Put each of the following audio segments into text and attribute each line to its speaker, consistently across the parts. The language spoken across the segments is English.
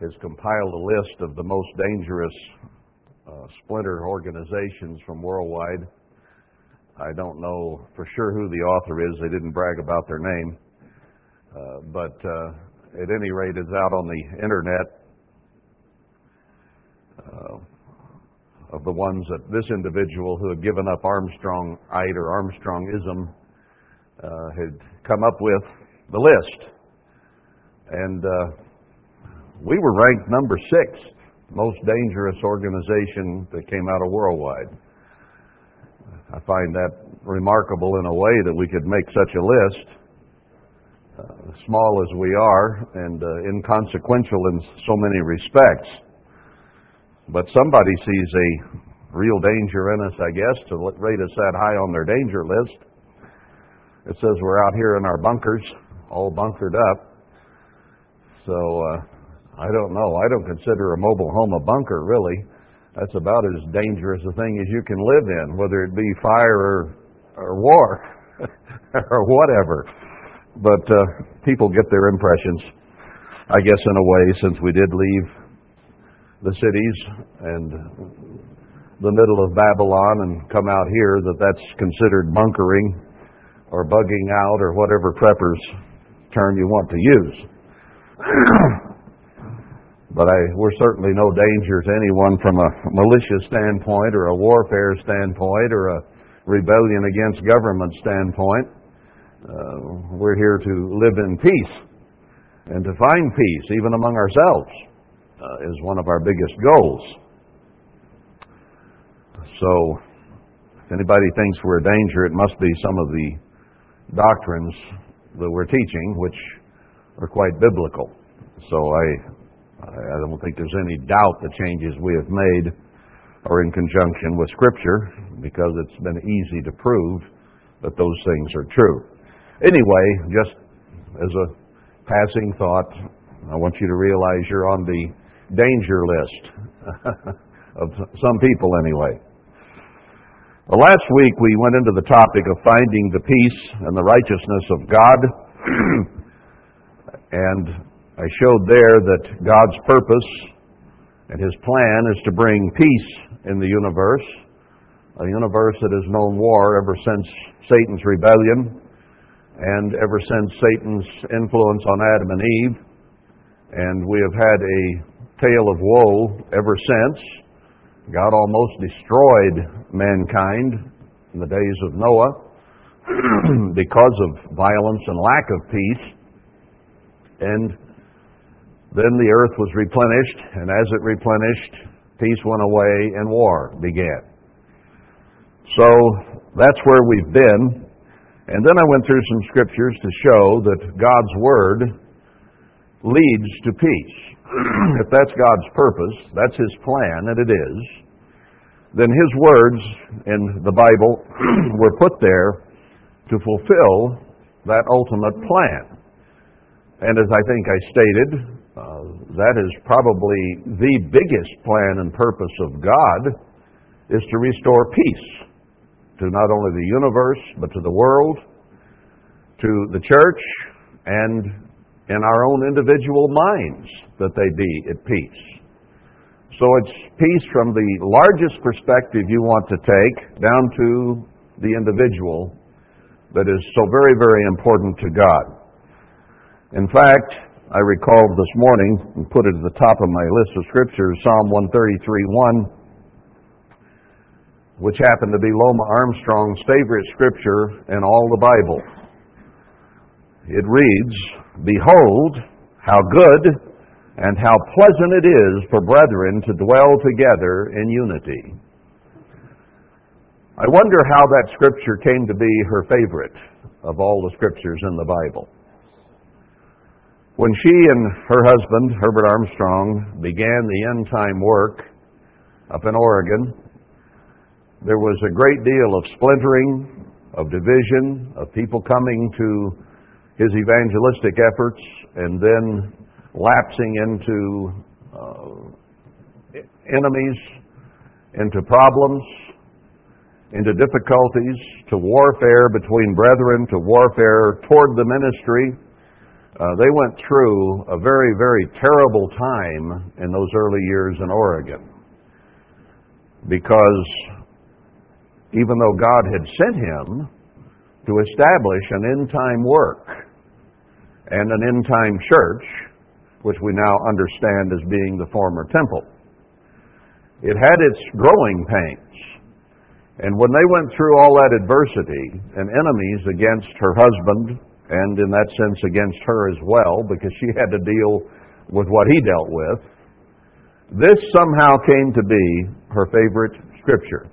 Speaker 1: has compiled a list of the most dangerous uh, splinter organizations from worldwide. I don't know for sure who the author is. They didn't brag about their name. Uh, but uh, at any rate, it's out on the internet uh, of the ones that this individual who had given up Armstrongite or Armstrongism uh, had come up with the list. And uh, we were ranked number six most dangerous organization that came out of worldwide. I find that remarkable in a way that we could make such a list, uh, small as we are and uh, inconsequential in so many respects. But somebody sees a real danger in us, I guess, to rate us that high on their danger list. It says we're out here in our bunkers, all bunkered up. So, uh, I don't know. I don't consider a mobile home a bunker, really. That's about as dangerous a thing as you can live in, whether it be fire or, or war or whatever. But uh, people get their impressions, I guess, in a way, since we did leave the cities and the middle of Babylon and come out here, that that's considered bunkering or bugging out or whatever prepper's term you want to use. But I, we're certainly no danger to anyone from a malicious standpoint or a warfare standpoint or a rebellion against government standpoint. Uh, we're here to live in peace and to find peace, even among ourselves, uh, is one of our biggest goals. So, if anybody thinks we're a danger, it must be some of the doctrines that we're teaching, which are quite biblical. So I I don't think there's any doubt the changes we have made are in conjunction with Scripture because it's been easy to prove that those things are true. Anyway, just as a passing thought, I want you to realize you're on the danger list of some people, anyway. Well, last week we went into the topic of finding the peace and the righteousness of God. and I showed there that God's purpose and His plan is to bring peace in the universe, a universe that has known war ever since Satan's rebellion and ever since Satan's influence on Adam and Eve. And we have had a tale of woe ever since. God almost destroyed mankind in the days of Noah because of violence and lack of peace. And then the earth was replenished, and as it replenished, peace went away and war began. So that's where we've been. And then I went through some scriptures to show that God's Word leads to peace. if that's God's purpose, that's His plan, and it is, then His words in the Bible were put there to fulfill that ultimate plan. And as I think I stated, uh, that is probably the biggest plan and purpose of God is to restore peace to not only the universe but to the world, to the church, and in our own individual minds that they be at peace. So it's peace from the largest perspective you want to take down to the individual that is so very, very important to God. In fact, I recalled this morning and put it at the top of my list of scriptures, Psalm 133 1, which happened to be Loma Armstrong's favorite scripture in all the Bible. It reads, Behold, how good and how pleasant it is for brethren to dwell together in unity. I wonder how that scripture came to be her favorite of all the scriptures in the Bible. When she and her husband, Herbert Armstrong, began the end time work up in Oregon, there was a great deal of splintering, of division, of people coming to his evangelistic efforts and then lapsing into uh, enemies, into problems, into difficulties, to warfare between brethren, to warfare toward the ministry Uh, they went through a very, very terrible time in those early years in Oregon. Because even though God had sent him to establish an end time work and an end time church, which we now understand as being the former temple, it had its growing pains. And when they went through all that adversity and enemies against her husband, and in that sense against her as well, because she had to deal with what he dealt with, this somehow came to be her favorite scripture.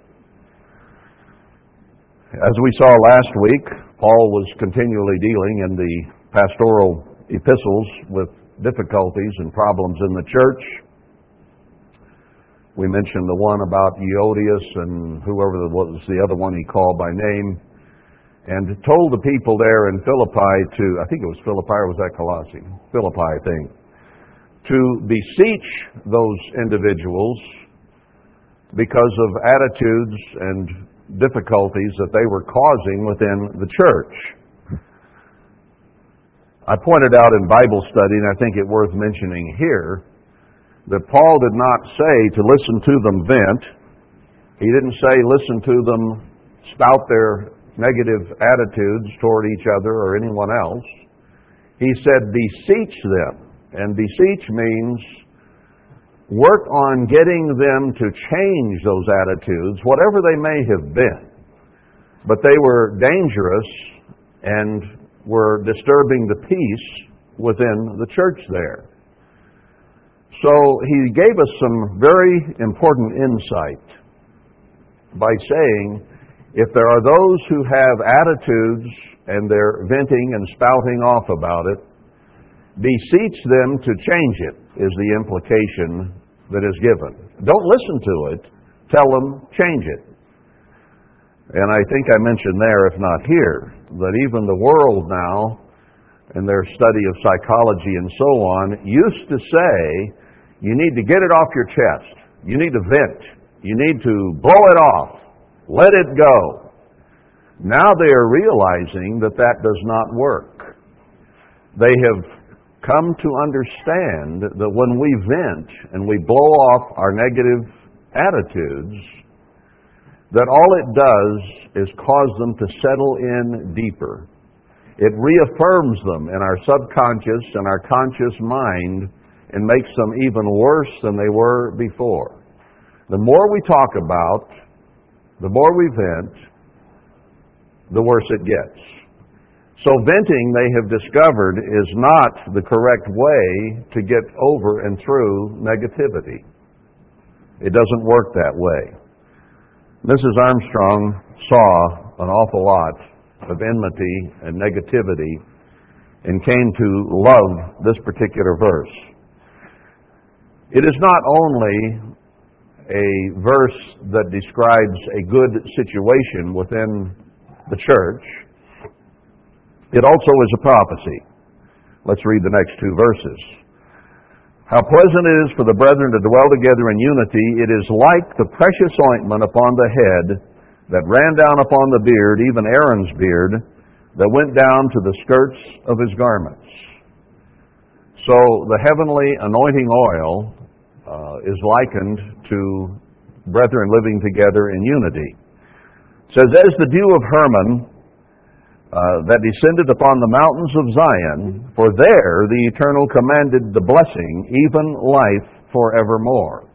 Speaker 1: As we saw last week, Paul was continually dealing in the pastoral epistles with difficulties and problems in the church. We mentioned the one about Euodias and whoever was the other one he called by name, and told the people there in Philippi to, I think it was Philippi or was that Colossae? Philippi, I think, to beseech those individuals because of attitudes and difficulties that they were causing within the church. I pointed out in Bible study, and I think it worth mentioning here, that Paul did not say to listen to them vent. He didn't say listen to them spout their negative attitudes toward each other or anyone else. He said beseech them. And beseech means work on getting them to change those attitudes, whatever they may have been. But they were dangerous and were disturbing the peace within the church there. So he gave us some very important insight by saying if there are those who have attitudes and they're venting and spouting off about it, beseech them to change it, is the implication that is given. Don't listen to it, tell them, change it. And I think I mentioned there, if not here, that even the world now, in their study of psychology and so on, used to say you need to get it off your chest. You need to vent. You need to blow it off. Let it go. Now they are realizing that that does not work. They have come to understand that when we vent and we blow off our negative attitudes, that all it does is cause them to settle in deeper. It reaffirms them in our subconscious and our conscious mind and makes them even worse than they were before. The more we talk about, the more we vent, the worse it gets. So venting, they have discovered, is not the correct way to get over and through negativity. It doesn't work that way. Mrs. Armstrong saw an awful lot of enmity and negativity and came to love this particular verse. It is not only a verse that describes a good situation within the church, it also is a prophecy. Let's read the next two verses. How pleasant it is for the brethren to dwell together in unity. It is like the precious ointment upon the head that ran down upon the beard, even Aaron's beard, that went down to the skirts of his garments. So the heavenly anointing oil uh, is likened to brethren living together in unity. It says, As the dew of Hermon uh, that descended upon the mountains of Zion, for there the Eternal commanded the blessing, even life forevermore.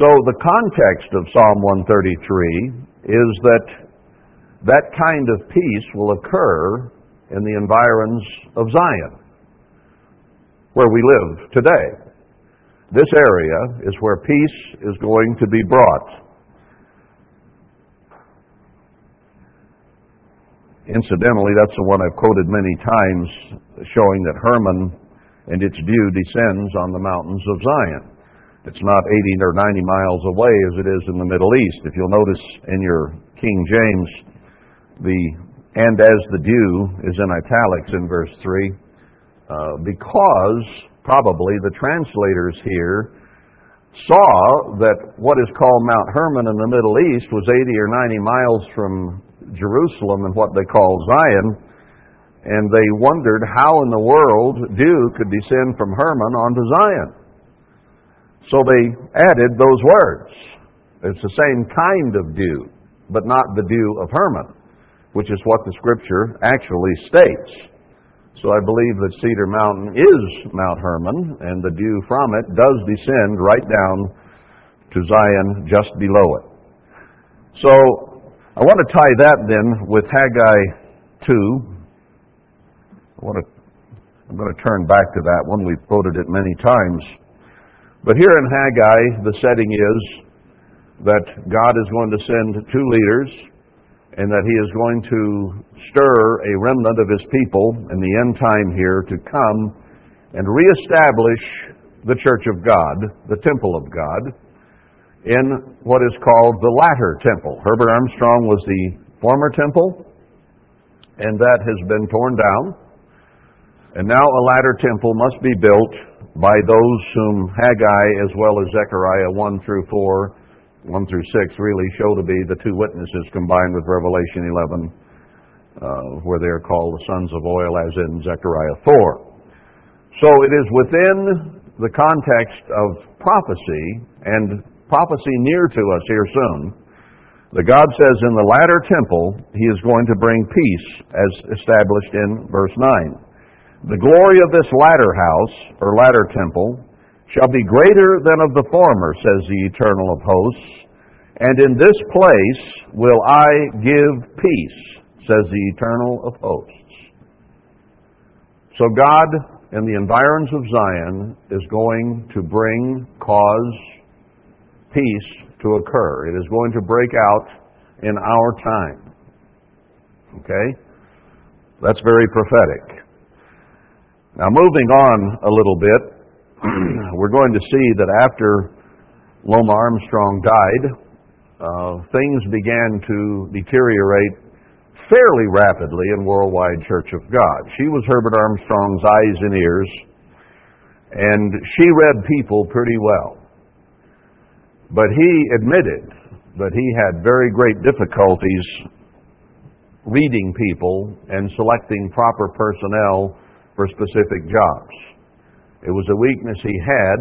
Speaker 1: So the context of Psalm 133 is that that kind of peace will occur in the environs of Zion, where we live today. This area is where peace is going to be brought. Incidentally, that's the one I've quoted many times, showing that Hermon and its dew descends on the mountains of Zion. It's not 80 or 90 miles away as it is in the Middle East. If you'll notice in your King James, the and as the dew is in italics in verse 3, uh, because probably the translators here saw that what is called Mount Hermon in the Middle East was 80 or 90 miles from Jerusalem and what they call Zion. and they wondered how in the world dew could descend from Hermon onto Zion. So they added those words. It's the same kind of dew, but not the dew of Hermon, which is what the scripture actually states. So I believe that Cedar Mountain is Mount Hermon, and the dew from it does descend right down to Zion just below it. So I want to tie that then with Haggai 2. I want to, I'm going to turn back to that one. We've quoted it many times. But here in Haggai, the setting is that God is going to send two leaders and that he is going to stir a remnant of his people in the end time here to come and reestablish the church of God, the temple of God, in what is called the latter temple. Herbert Armstrong was the former temple, and that has been torn down. And now a latter temple must be built by those whom Haggai as well as Zechariah 1 through 4 1 through 6 really show to be the two witnesses combined with Revelation 11, uh, where they are called the sons of oil, as in Zechariah 4. So it is within the context of prophecy, and prophecy near to us here soon, that God says in the latter temple, He is going to bring peace, as established in verse 9. The glory of this latter house, or latter temple, shall be greater than of the former, says the Eternal of hosts. And in this place will I give peace, says the Eternal of hosts. So God, in the environs of Zion, is going to bring cause peace to occur. It is going to break out in our time. Okay? That's very prophetic. Now, moving on a little bit, we're going to see that after Loma Armstrong died, uh, things began to deteriorate fairly rapidly in Worldwide Church of God. She was Herbert Armstrong's eyes and ears, and she read people pretty well. But he admitted that he had very great difficulties reading people and selecting proper personnel for specific jobs. It was a weakness he had,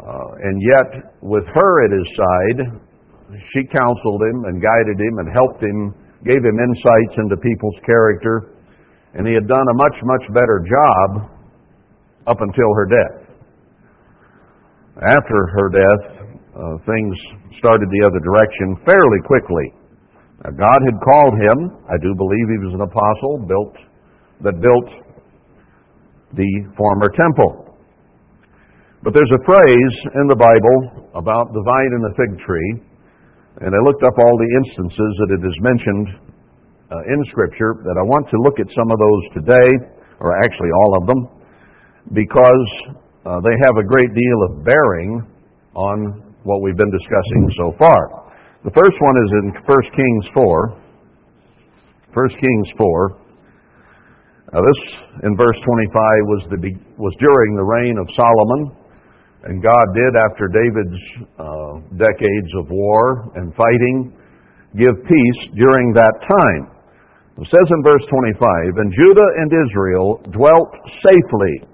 Speaker 1: uh, and yet with her at his side, she counseled him and guided him and helped him, gave him insights into people's character, and he had done a much, much better job up until her death. After her death, uh, things started the other direction fairly quickly. Now, God had called him. I do believe he was an apostle, built that built the former temple. But there's a phrase in the Bible about the vine and the fig tree, and I looked up all the instances that it is mentioned uh, in Scripture, that I want to look at some of those today, or actually all of them, because uh, they have a great deal of bearing on what we've been discussing so far. The first one is in 1 Kings 4. 1 Kings 4. Now, this in verse 25 was, the, was during the reign of Solomon, and God did, after David's uh, decades of war and fighting, give peace during that time. It says in verse 25, And Judah and Israel dwelt safely,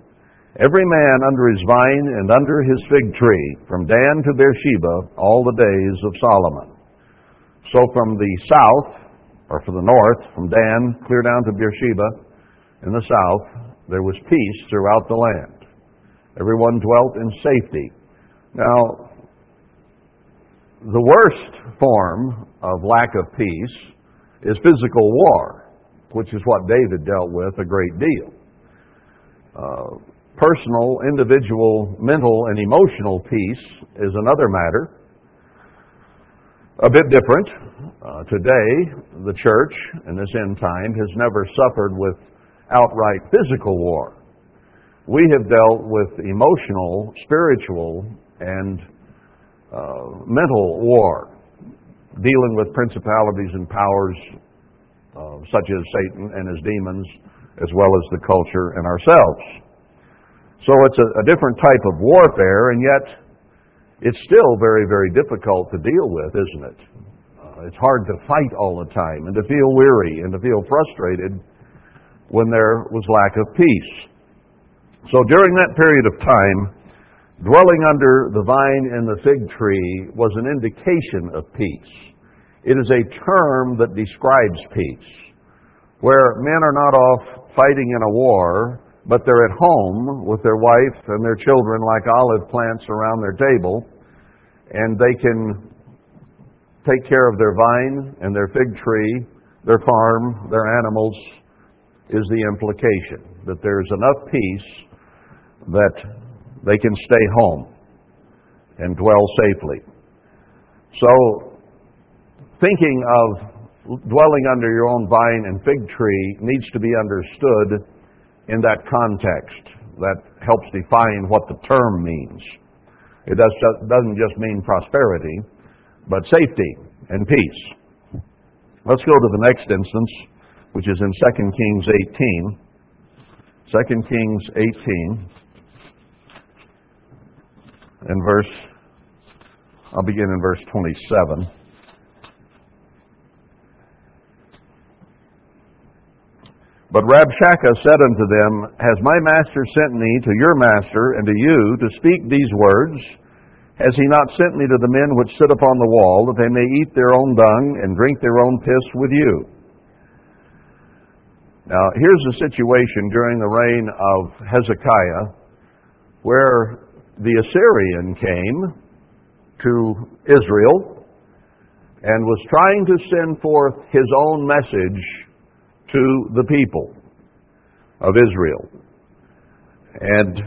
Speaker 1: every man under his vine and under his fig tree, from Dan to Beersheba, all the days of Solomon. So from the south, or from the north, from Dan clear down to Beersheba, in the south, there was peace throughout the land. Everyone dwelt in safety. Now, the worst form of lack of peace is physical war, which is what David dealt with a great deal. Uh, personal, individual, mental, and emotional peace is another matter. A bit different. Uh, today, the church in this end time has never suffered with outright physical war. We have dealt with emotional, spiritual, and uh, mental war, dealing with principalities and powers uh, such as Satan and his demons, as well as the culture and ourselves. So it's a, a different type of warfare, and yet it's still very, very difficult to deal with, isn't it? Uh, it's hard to fight all the time and to feel weary and to feel frustrated when there was lack of peace. So during that period of time, dwelling under the vine and the fig tree was an indication of peace. It is a term that describes peace, where men are not off fighting in a war, but they're at home with their wife and their children like olive plants around their table, and they can take care of their vine and their fig tree, their farm, their animals, is the implication. That there's enough peace that they can stay home and dwell safely. So, thinking of dwelling under your own vine and fig tree needs to be understood in that context. That helps define what the term means. It doesn't just mean prosperity, but safety and peace. Let's go to the next instance, which is in 2 Kings 18. 2 Kings 18 and verse, I'll begin in verse 27. But Rabshakeh said unto them, Has my master sent me to your master and to you to speak these words? Has he not sent me to the men which sit upon the wall, that they may eat their own dung and drink their own piss with you? Now, here's a situation during the reign of Hezekiah where the Assyrian came to Israel and was trying to send forth his own message to the people of Israel. And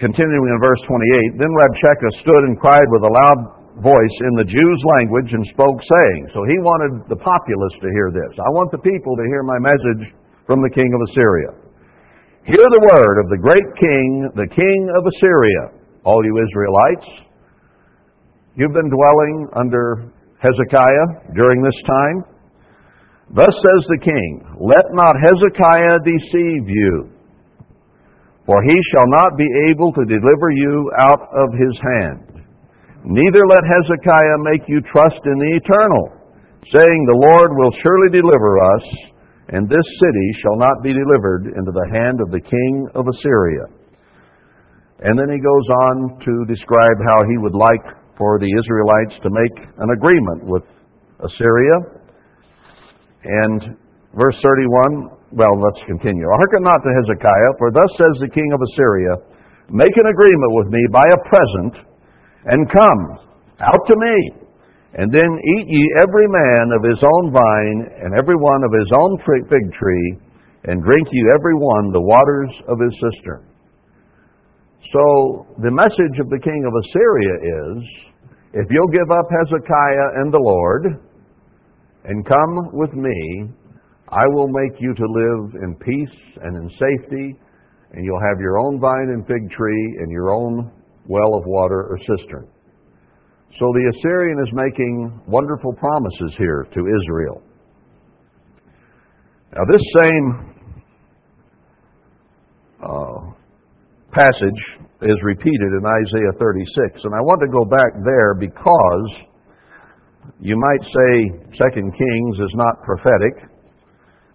Speaker 1: continuing in verse 28, then Rabshakeh stood and cried with a loud voice in the Jews' language and spoke, saying, So he wanted the populace to hear this. I want the people to hear my message from the king of Assyria. Hear the word of the great king, the king of Assyria, all you Israelites. You've been dwelling under Hezekiah during this time. Thus says the king, Let not Hezekiah deceive you, for he shall not be able to deliver you out of his hand. Neither let Hezekiah make you trust in the eternal, saying, The Lord will surely deliver us, and this city shall not be delivered into the hand of the king of Assyria. And then he goes on to describe how he would like for the Israelites to make an agreement with Assyria. And verse 31, well, let's continue. Hearken not to Hezekiah, for thus says the king of Assyria, Make an agreement with me by a present, and come out to me, and then eat ye every man of his own vine, and every one of his own fig tree, and drink ye every one the waters of his cistern. So the message of the king of Assyria is if you'll give up Hezekiah and the Lord and come with me, I will make you to live in peace and in safety, and you'll have your own vine and fig tree and your own well of water or cistern. So the Assyrian is making wonderful promises here to Israel. Now, this same uh, passage is repeated in Isaiah 36. And I want to go back there because you might say Second Kings is not prophetic.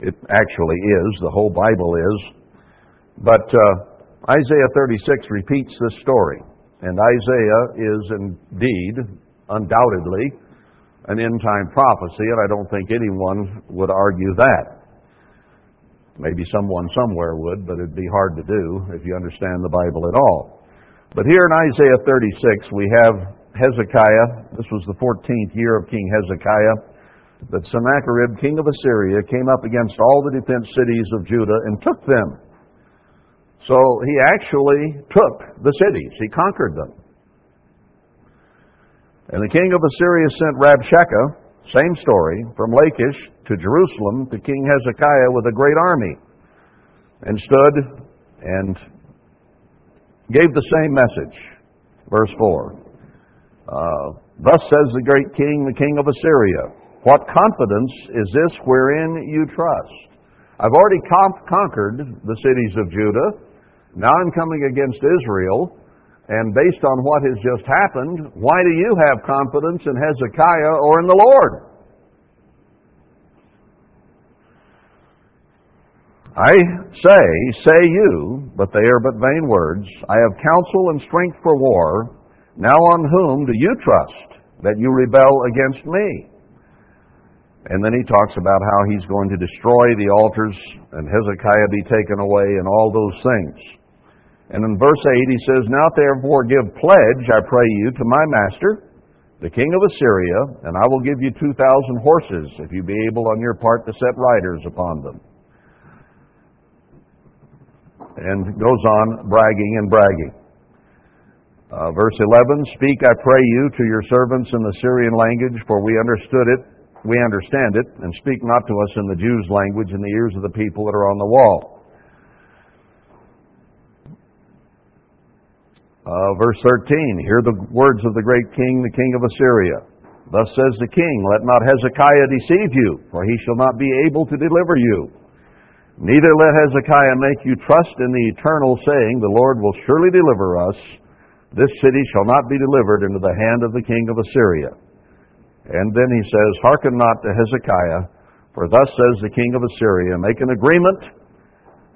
Speaker 1: It actually is. The whole Bible is. But uh, Isaiah 36 repeats this story. And Isaiah is indeed, undoubtedly, an end time prophecy, and I don't think anyone would argue that. Maybe someone somewhere would, but it'd be hard to do if you understand the Bible at all. But here in Isaiah 36, we have Hezekiah. This was the 14th year of King Hezekiah. That Sennacherib, king of Assyria, came up against all the defense cities of Judah and took them. So he actually took the cities, he conquered them. And the king of Assyria sent Rabshakeh same story, from Lachish to Jerusalem to King Hezekiah with a great army, and stood and gave the same message. Verse 4. Uh, Thus says the great king, the king of Assyria, What confidence is this wherein you trust? I've already conquered the cities of Judah. Now I'm coming against Israel, and based on what has just happened, why do you have confidence in Hezekiah or in the Lord? I say, say you, but they are but vain words. I have counsel and strength for war. Now on whom do you trust that you rebel against me? And then he talks about how he's going to destroy the altars and Hezekiah be taken away and all those things. And in verse 8 he says, Now therefore give pledge, I pray you, to my master, the king of Assyria, and I will give you 2,000 horses, if you be able on your part to set riders upon them and goes on bragging and bragging. Uh, verse 11, Speak, I pray you, to your servants in the Syrian language, for we understood it, we understand it, and speak not to us in the Jews' language in the ears of the people that are on the wall. Uh, verse 13, Hear the words of the great king, the king of Assyria. Thus says the king, Let not Hezekiah deceive you, for he shall not be able to deliver you. Neither let Hezekiah make you trust in the eternal, saying, The Lord will surely deliver us. This city shall not be delivered into the hand of the king of Assyria. And then he says, Hearken not to Hezekiah, for thus says the king of Assyria, Make an agreement,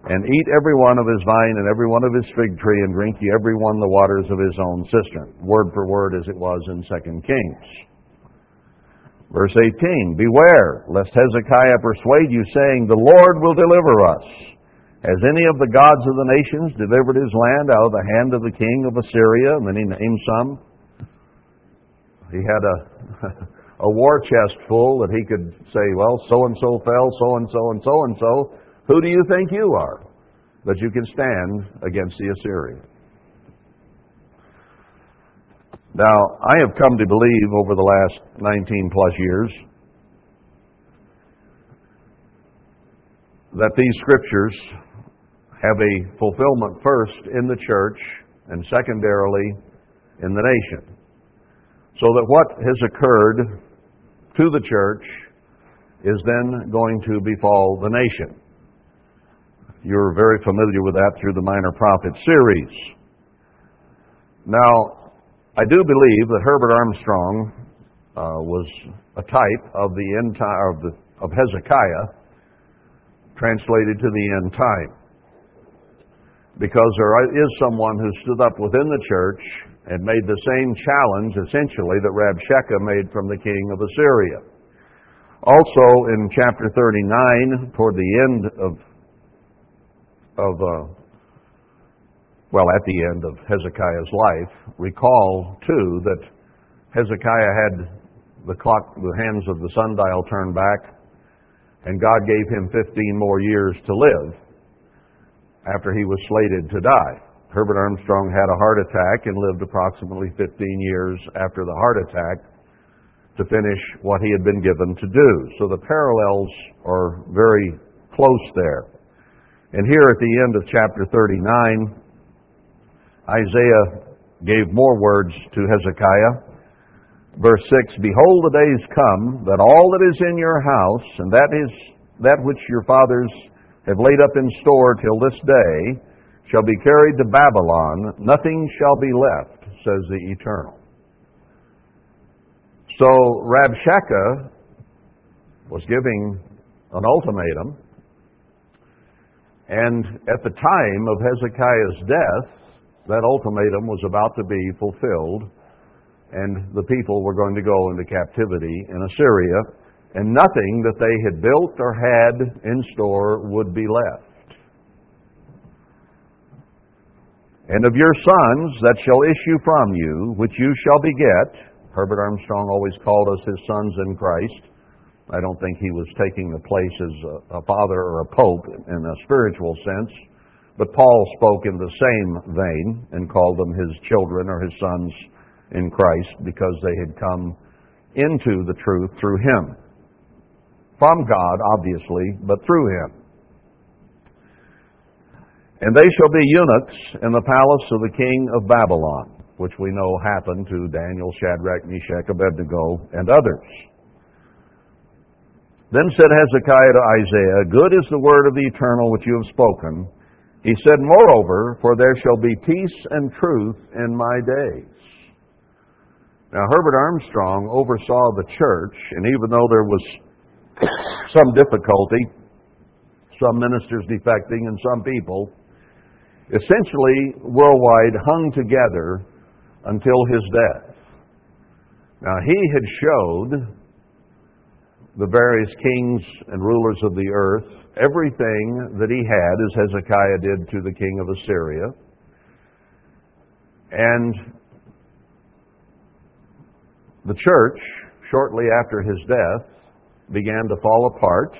Speaker 1: and eat every one of his vine and every one of his fig tree, and drink ye every one the waters of his own cistern. Word for word as it was in Second Kings. Verse 18 Beware, lest Hezekiah persuade you, saying, The Lord will deliver us. Has any of the gods of the nations delivered his land out of the hand of the king of Assyria? And then he named some. He had a, a war chest full that he could say, Well, so and so fell, so and so and so and so. Who do you think you are that you can stand against the Assyrians? Now, I have come to believe over the last 19 plus years that these scriptures have a fulfillment first in the church and secondarily in the nation. So that what has occurred to the church is then going to befall the nation. You're very familiar with that through the Minor Prophet series. Now, I do believe that Herbert Armstrong uh, was a type of the end time of, the, of Hezekiah, translated to the end time, because there is someone who stood up within the church and made the same challenge, essentially, that Rabshakeh made from the king of Assyria. Also, in chapter 39, toward the end of of uh, well, at the end of Hezekiah's life, recall too that Hezekiah had the clock, the hands of the sundial turned back, and God gave him 15 more years to live after he was slated to die. Herbert Armstrong had a heart attack and lived approximately 15 years after the heart attack to finish what he had been given to do. So the parallels are very close there. And here at the end of chapter 39, Isaiah gave more words to Hezekiah. Verse 6 Behold, the days come that all that is in your house, and that is that which your fathers have laid up in store till this day, shall be carried to Babylon. Nothing shall be left, says the Eternal. So Rabshakeh was giving an ultimatum, and at the time of Hezekiah's death, that ultimatum was about to be fulfilled, and the people were going to go into captivity in Assyria, and nothing that they had built or had in store would be left. And of your sons that shall issue from you, which you shall beget, Herbert Armstrong always called us his sons in Christ. I don't think he was taking the place as a, father or a pope in a spiritual sense. But Paul spoke in the same vein and called them his children or his sons in Christ because they had come into the truth through him. From God, obviously, but through him. And they shall be eunuchs in the palace of the king of Babylon, which we know happened to Daniel, Shadrach, Meshach, Abednego, and others. Then said Hezekiah to Isaiah, Good is the word of the eternal which you have spoken. He said, Moreover, for there shall be peace and truth in my days. Now, Herbert Armstrong oversaw the church, and even though there was some difficulty some ministers defecting, and some people, essentially worldwide hung together until his death. Now, he had showed the various kings and rulers of the earth everything that he had, as Hezekiah did to the king of Assyria. And the church, shortly after his death, began to fall apart,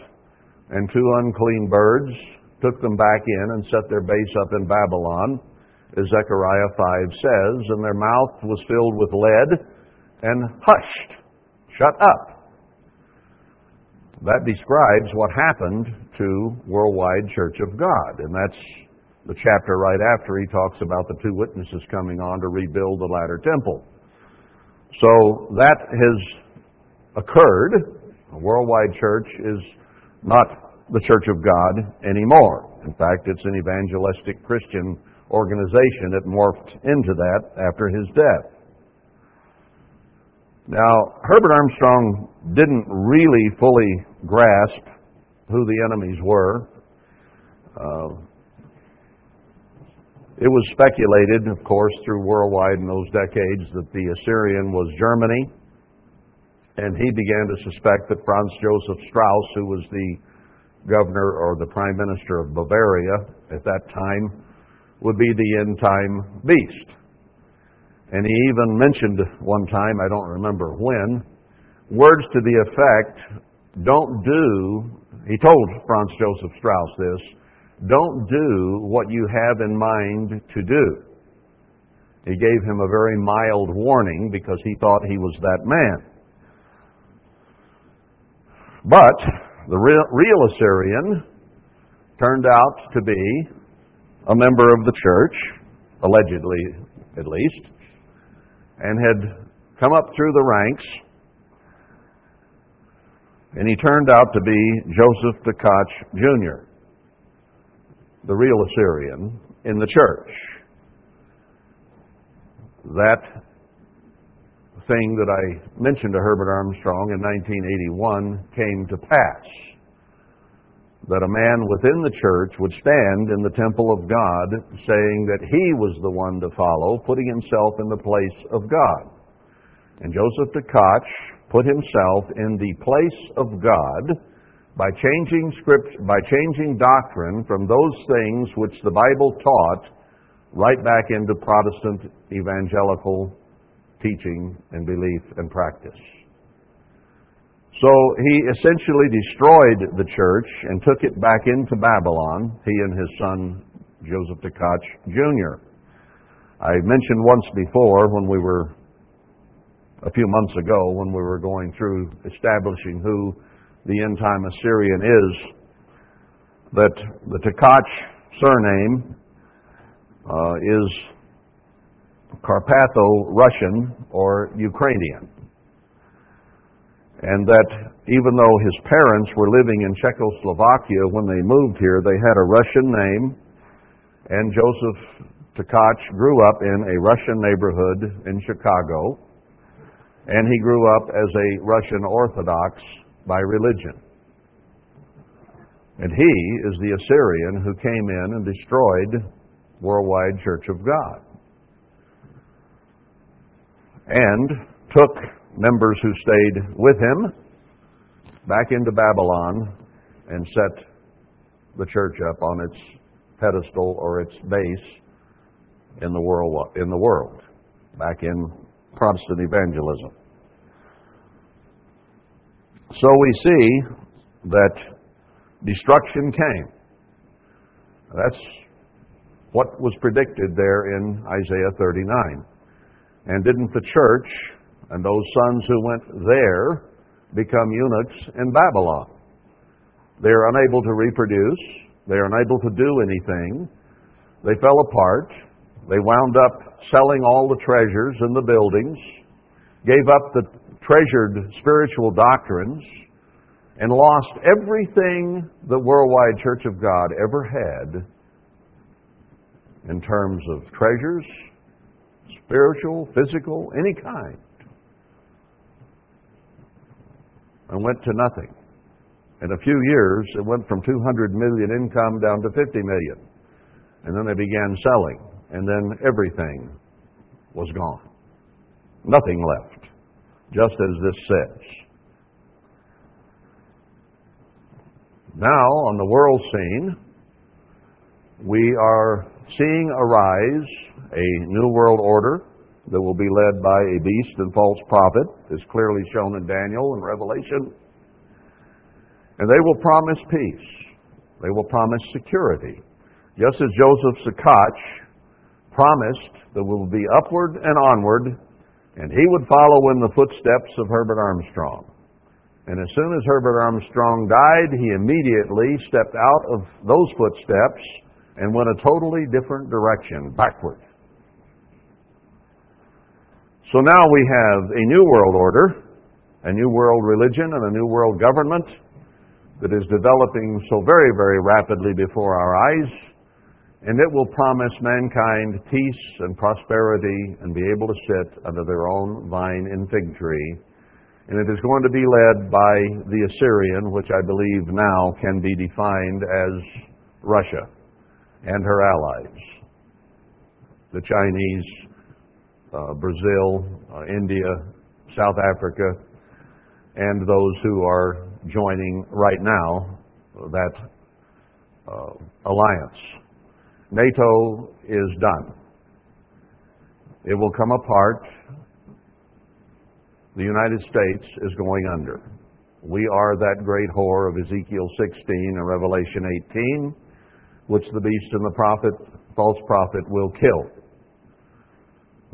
Speaker 1: and two unclean birds took them back in and set their base up in Babylon, as Zechariah 5 says, and their mouth was filled with lead and hushed, shut up. That describes what happened to Worldwide Church of God, and that's the chapter right after he talks about the two witnesses coming on to rebuild the latter temple. So that has occurred. A worldwide church is not the church of God anymore. In fact, it's an evangelistic Christian organization that morphed into that after his death. Now, Herbert Armstrong didn't really fully grasp who the enemies were. Uh, it was speculated, of course, through worldwide in those decades that the Assyrian was Germany, and he began to suspect that Franz Joseph Strauss, who was the governor or the prime minister of Bavaria at that time, would be the end time beast. And he even mentioned one time, I don't remember when, words to the effect, don't do, he told Franz Joseph Strauss this, don't do what you have in mind to do. He gave him a very mild warning because he thought he was that man. But the real, real Assyrian turned out to be a member of the church, allegedly at least, and had come up through the ranks, and he turned out to be Joseph Tkach Jr the real Assyrian, in the church. That thing that I mentioned to Herbert Armstrong in 1981 came to pass. That a man within the church would stand in the temple of God saying that he was the one to follow, putting himself in the place of God. And Joseph Tkach put himself in the place of God by changing script, by changing doctrine from those things which the Bible taught right back into Protestant evangelical teaching and belief and practice. So he essentially destroyed the church and took it back into Babylon, he and his son Joseph Tkach Jr. I mentioned once before when we were, a few months ago, when we were going through establishing who the end time Assyrian is that the Tkach surname uh, is Carpatho Russian or Ukrainian. And that even though his parents were living in Czechoslovakia when they moved here, they had a Russian name, and Joseph Tkach grew up in a Russian neighborhood in Chicago, and he grew up as a Russian Orthodox by religion. And he is the Assyrian who came in and destroyed worldwide church of God. And took members who stayed with him back into Babylon and set the church up on its pedestal or its base in the world in the world back in Protestant evangelism. So we see that destruction came. That's what was predicted there in Isaiah 39. And didn't the church and those sons who went there become eunuchs in Babylon? They are unable to reproduce. They are unable to do anything. They fell apart. They wound up selling all the treasures in the buildings, gave up the treasured spiritual doctrines and lost everything the worldwide Church of God ever had in terms of treasures, spiritual, physical, any kind, and went to nothing. In a few years, it went from 200 million income down to 50 million. And then they began selling, and then everything was gone. Nothing left, just as this says. Now, on the world scene, we are seeing arise a new world order that will be led by a beast and false prophet, as clearly shown in Daniel and Revelation. And they will promise peace. They will promise security. Just as Joseph Tkach promised that we will be upward and onward, and he would follow in the footsteps of Herbert Armstrong. And as soon as Herbert Armstrong died, he immediately stepped out of those footsteps and went a totally different direction, backward. So now we have a new world order, a new world religion, and a new world government that is developing so very, very rapidly before our eyes, and it will promise mankind peace and prosperity and be able to sit under their own vine and fig tree. And it is going to be led by the Assyrian, which I believe now can be defined as Russia and her allies the Chinese, Brazil, uh, India, South Africa, and those who are joining right now that uh, alliance. NATO is done. It will come apart. The United States is going under. We are that great whore of Ezekiel 16 and Revelation 18 which the beast and the prophet, false prophet, will kill.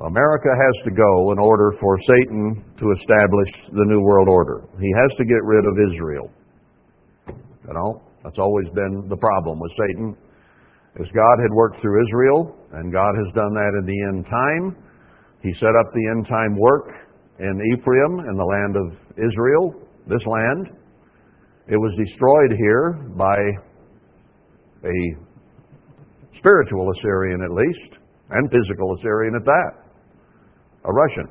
Speaker 1: America has to go in order for Satan to establish the New World Order. He has to get rid of Israel. You know, that's always been the problem with Satan. As God had worked through Israel, and God has done that in the end time, He set up the end time work in Ephraim, in the land of Israel, this land. It was destroyed here by a spiritual Assyrian at least, and physical Assyrian at that, a Russian.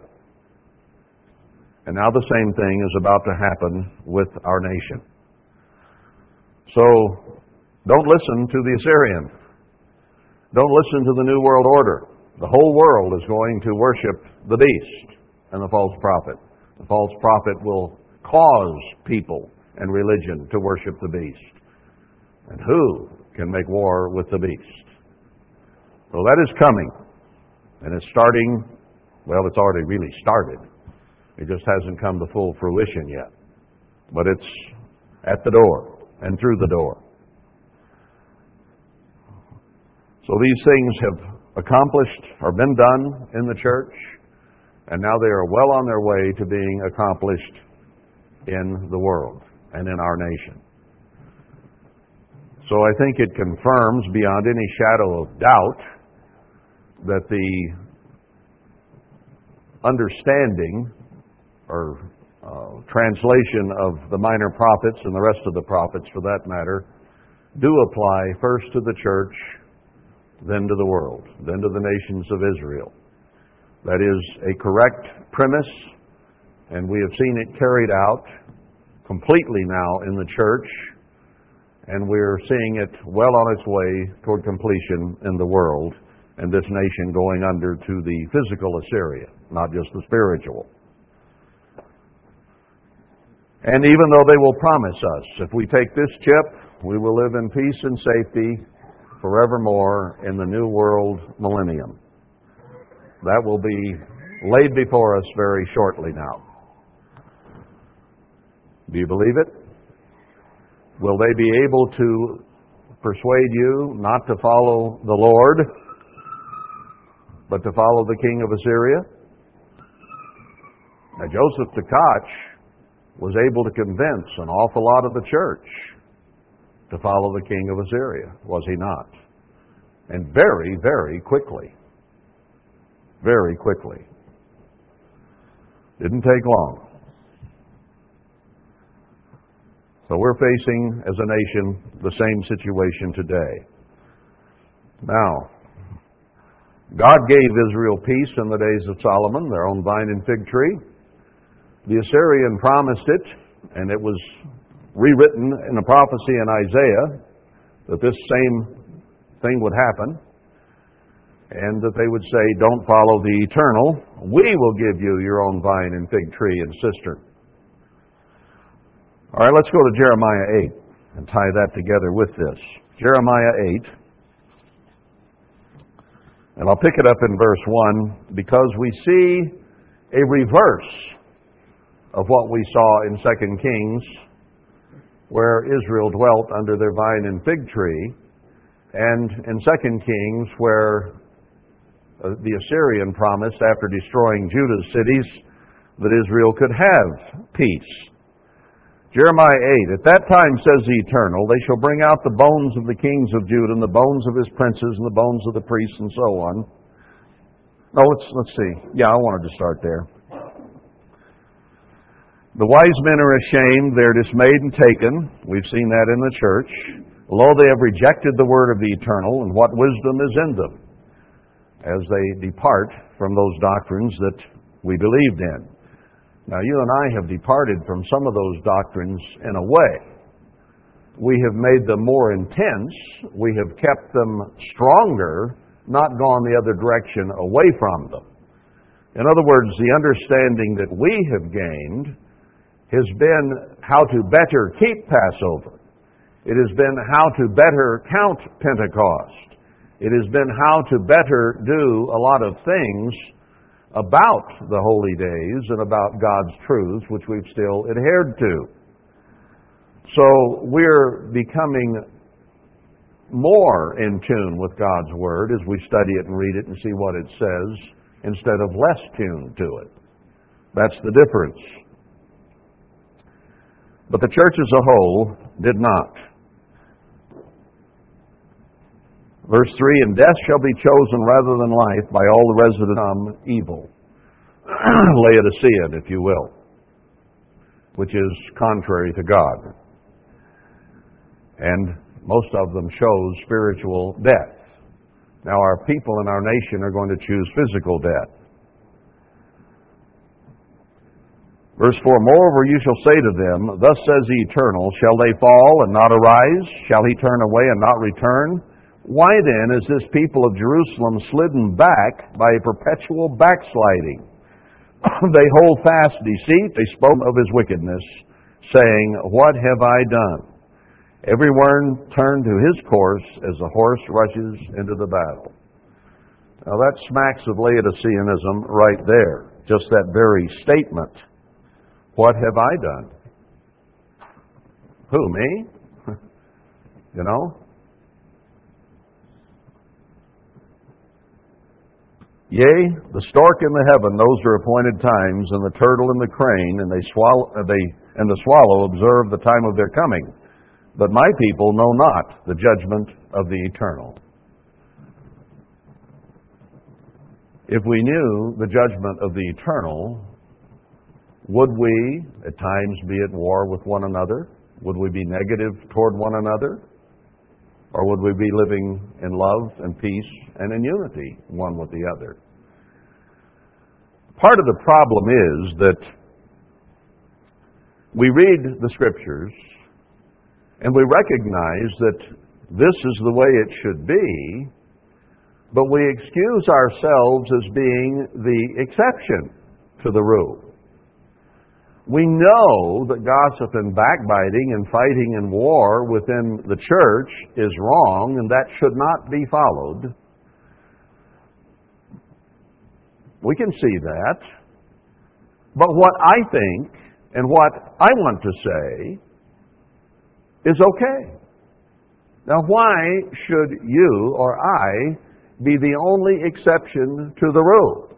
Speaker 1: And now the same thing is about to happen with our nation. So don't listen to the Assyrian. Don't listen to the New World Order. The whole world is going to worship the beast and the false prophet. The false prophet will cause people and religion to worship the beast. And who can make war with the beast. Well, that is coming. And it's starting, well, it's already really started. It just hasn't come to full fruition yet. But it's at the door and through the door. So these things have accomplished or been done in the church, and now they are well on their way to being accomplished in the world and in our nation. So I think it confirms beyond any shadow of doubt that the understanding or uh, translation of the minor prophets and the rest of the prophets, for that matter, do apply first to the church, then to the world, then to the nations of Israel. That is a correct premise, and we have seen it carried out completely now in the church and we're seeing it well on its way toward completion in the world, and this nation going under to the physical Assyria, not just the spiritual. And even though they will promise us, if we take this chip, we will live in peace and safety forevermore in the new world millennium. That will be laid before us very shortly now. Do you believe it? Will they be able to persuade you not to follow the Lord, but to follow the king of Assyria? Now, Joseph Tkach was able to convince an awful lot of the church to follow the king of Assyria, was he not? And very, very quickly. Very quickly. Didn't take long. So we're facing, as a nation, the same situation today. Now, God gave Israel peace in the days of Solomon, their own vine and fig tree. The Assyrian promised it, and it was rewritten in a prophecy in Isaiah that this same thing would happen, and that they would say, Don't follow the eternal. We will give you your own vine and fig tree and cistern. All right, let's go to Jeremiah 8 and tie that together with this. Jeremiah 8. And I'll pick it up in verse 1 because we see a reverse of what we saw in 2 Kings, where Israel dwelt under their vine and fig tree, and in 2 Kings, where uh, the Assyrian promised after destroying Judah's cities that Israel could have peace. Jeremiah 8, At that time, says the Eternal, they shall bring out the bones of the kings of Judah, and the bones of his princes, and the bones of the priests, and so on. No, let's, let's see. Yeah, I wanted to start there. The wise men are ashamed, they're dismayed and taken. We've seen that in the church. Lo, they have rejected the word of the Eternal, and what wisdom is in them, as they depart from those doctrines that we believed in. Now, you and I have departed from some of those doctrines in a way. We have made them more intense, we have kept them stronger, not gone the other direction away from them. In other words, the understanding that we have gained has been how to better keep Passover. It has been how to better count Pentecost. It has been how to better do a lot of things about the holy days and about God's truths, which we've still adhered to. So we're becoming more in tune with God's Word as we study it and read it and see what it says instead of less tuned to it. That's the difference. But the church as a whole did not. Verse 3 And death shall be chosen rather than life by all the resident evil. Laodicean, if you will, which is contrary to God. And most of them shows spiritual death. Now, our people in our nation are going to choose physical death. Verse 4 Moreover, you shall say to them, Thus says the Eternal, Shall they fall and not arise? Shall he turn away and not return? Why then is this people of Jerusalem slidden back by a perpetual backsliding? they hold fast deceit. They spoke of his wickedness, saying, What have I done? Every one turned to his course as a horse rushes into the battle. Now that smacks of Laodiceanism right there. Just that very statement. What have I done? Who, me? you know? Yea, the stork in the heaven those are appointed times, and the turtle and the crane, and they swallow, uh, they, and the swallow observe the time of their coming. But my people know not the judgment of the eternal. If we knew the judgment of the eternal, would we at times be at war with one another? Would we be negative toward one another? Or would we be living in love and peace and in unity one with the other? Part of the problem is that we read the scriptures and we recognize that this is the way it should be, but we excuse ourselves as being the exception to the rule. We know that gossip and backbiting and fighting and war within the church is wrong and that should not be followed. We can see that. But what I think and what I want to say is okay. Now, why should you or I be the only exception to the rule?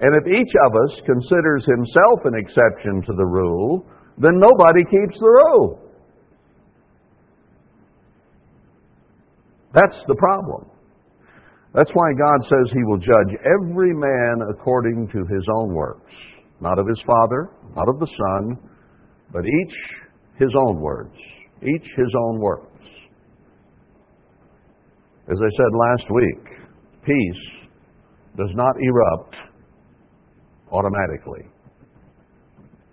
Speaker 1: And if each of us considers himself an exception to the rule, then nobody keeps the rule. That's the problem. That's why God says he will judge every man according to his own works. Not of his father, not of the son, but each his own words. Each his own works. As I said last week, peace does not erupt automatically.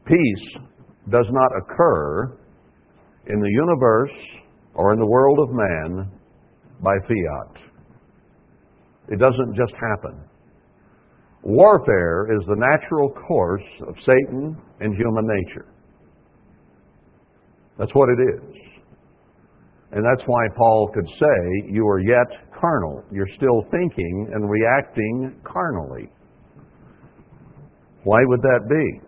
Speaker 1: Peace does not occur in the universe or in the world of man by fiat. It doesn't just happen. Warfare is the natural course of Satan and human nature. That's what it is. And that's why Paul could say, You are yet carnal. You're still thinking and reacting carnally. Why would that be?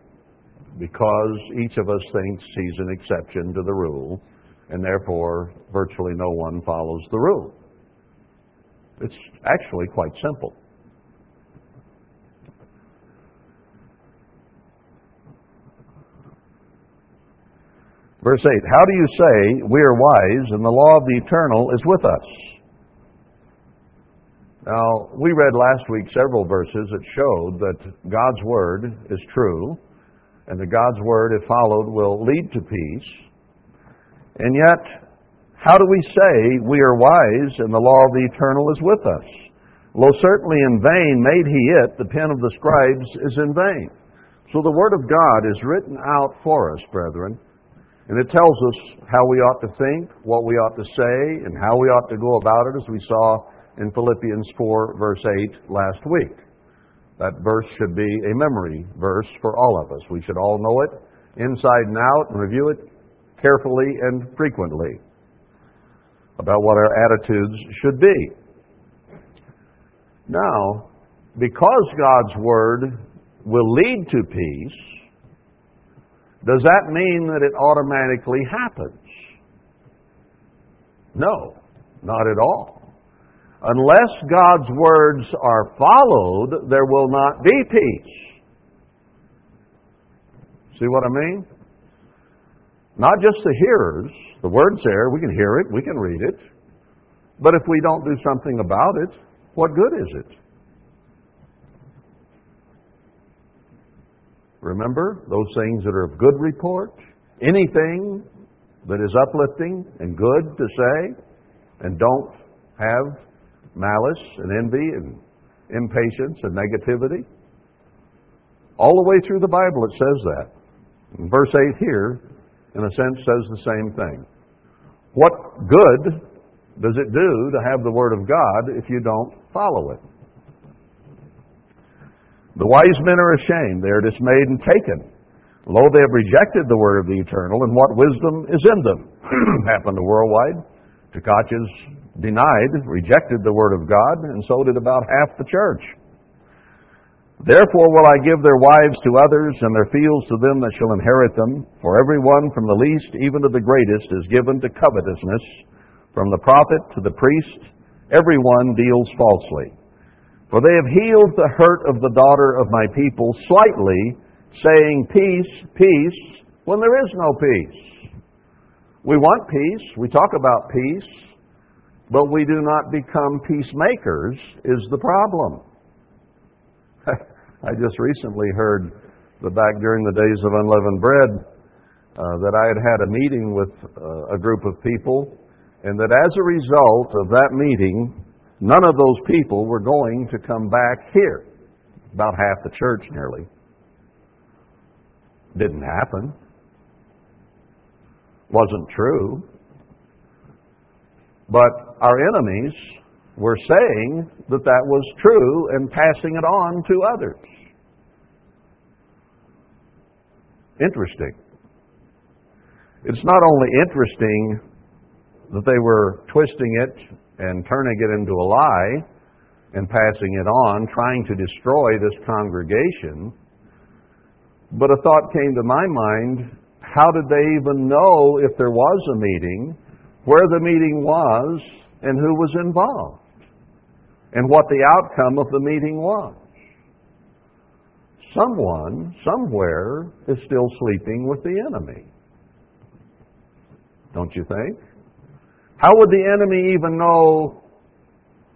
Speaker 1: Because each of us thinks he's an exception to the rule, and therefore virtually no one follows the rule. It's actually quite simple. Verse 8 How do you say, We are wise, and the law of the eternal is with us? Now, we read last week several verses that showed that God's Word is true, and that God's Word, if followed, will lead to peace. And yet, how do we say we are wise and the law of the eternal is with us? Lo, certainly in vain made he it, the pen of the scribes is in vain. So the Word of God is written out for us, brethren, and it tells us how we ought to think, what we ought to say, and how we ought to go about it, as we saw in Philippians 4, verse 8 last week. That verse should be a memory verse for all of us. We should all know it inside and out and review it carefully and frequently about what our attitudes should be. Now, because God's Word will lead to peace, does that mean that it automatically happens? No, not at all. Unless God's words are followed, there will not be peace. See what I mean? Not just the hearers. The word's there. We can hear it. We can read it. But if we don't do something about it, what good is it? Remember those things that are of good report? Anything that is uplifting and good to say, and don't have malice and envy and impatience and negativity. All the way through the Bible it says that. Verse 8 here, in a sense, says the same thing. What good does it do to have the Word of God if you don't follow it? The wise men are ashamed. They are dismayed and taken. Lo, they have rejected the word of the eternal, and what wisdom is in them? Happened to worldwide. Denied, rejected the word of God, and so did about half the church. Therefore will I give their wives to others, and their fields to them that shall inherit them. For every one from the least even to the greatest is given to covetousness. From the prophet to the priest, every one deals falsely. For they have healed the hurt of the daughter of my people slightly, saying, Peace, peace, when there is no peace. We want peace. We talk about peace. But we do not become peacemakers, is the problem. I just recently heard that back during the days of unleavened bread uh, that I had had a meeting with uh, a group of people, and that as a result of that meeting, None of those people were going to come back here. About half the church, nearly. Didn't happen. Wasn't true. But our enemies were saying that that was true and passing it on to others. Interesting. It's not only interesting that they were twisting it and turning it into a lie and passing it on, trying to destroy this congregation. But a thought came to my mind how did they even know if there was a meeting, where the meeting was, and who was involved, and what the outcome of the meeting was? Someone, somewhere, is still sleeping with the enemy. Don't you think? How would the enemy even know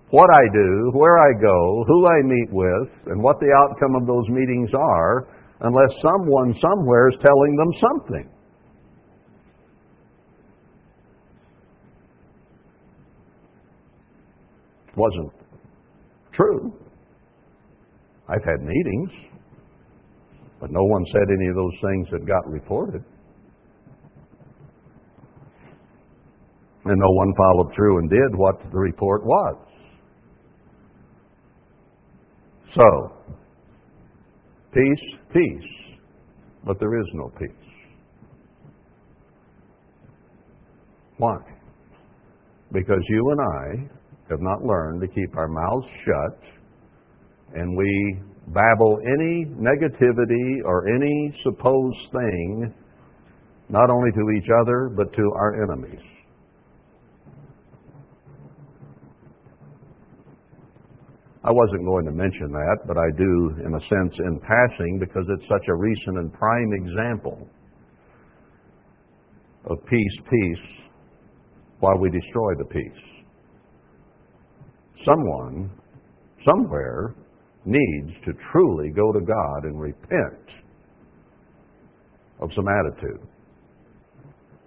Speaker 1: what I do, where I go, who I meet with, and what the outcome of those meetings are unless someone somewhere is telling them something? wasn't true. I've had meetings, but no one said any of those things that got reported. And no one followed through and did what the report was. So, peace, peace, but there is no peace. Why? Because you and I have not learned to keep our mouths shut and we babble any negativity or any supposed thing, not only to each other, but to our enemies. I wasn't going to mention that, but I do, in a sense, in passing, because it's such a recent and prime example of peace, peace, while we destroy the peace. Someone, somewhere, needs to truly go to God and repent of some attitude.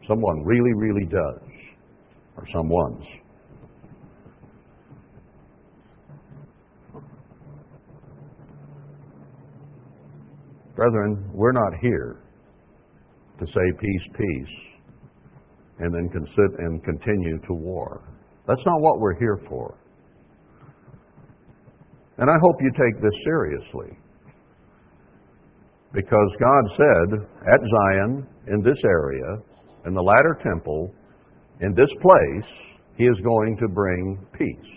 Speaker 1: Someone really, really does, or someone's. Brethren, we're not here to say peace, peace, and then consider, and continue to war. That's not what we're here for. And I hope you take this seriously. Because God said at Zion, in this area, in the latter temple, in this place, He is going to bring peace.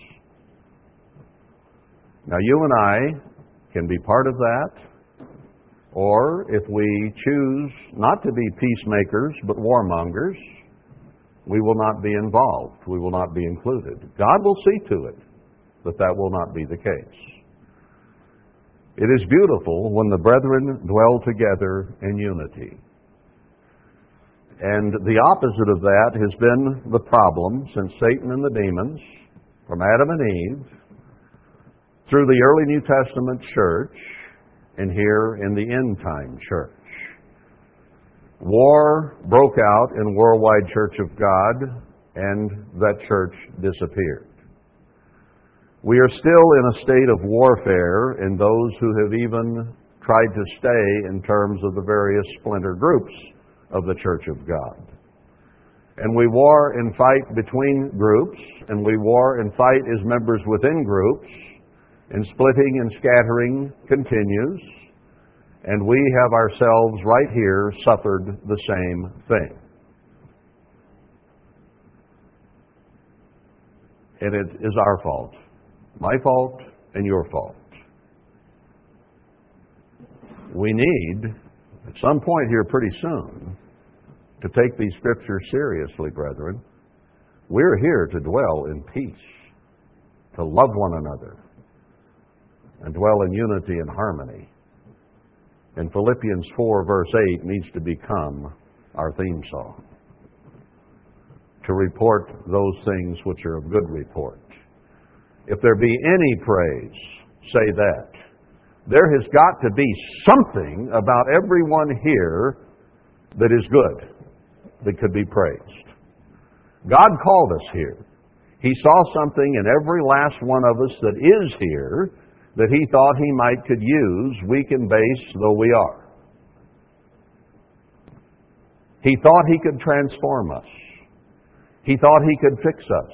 Speaker 1: Now, you and I can be part of that, or if we choose not to be peacemakers but warmongers, we will not be involved. We will not be included. God will see to it that that will not be the case. It is beautiful when the brethren dwell together in unity. And the opposite of that has been the problem since Satan and the demons, from Adam and Eve, through the early New Testament church, and here in the end time church. War broke out in Worldwide Church of God, and that church disappeared. We are still in a state of warfare in those who have even tried to stay in terms of the various splinter groups of the Church of God. And we war and fight between groups, and we war and fight as members within groups, and splitting and scattering continues, and we have ourselves right here suffered the same thing. And it is our fault. My fault and your fault. We need, at some point here pretty soon, to take these scriptures seriously, brethren. We're here to dwell in peace, to love one another, and dwell in unity and harmony. And Philippians 4, verse 8, needs to become our theme song. To report those things which are of good report. If there be any praise, say that. There has got to be something about everyone here that is good, that could be praised. God called us here. He saw something in every last one of us that is here that He thought He might could use, weak and base though we are. He thought He could transform us. He thought He could fix us.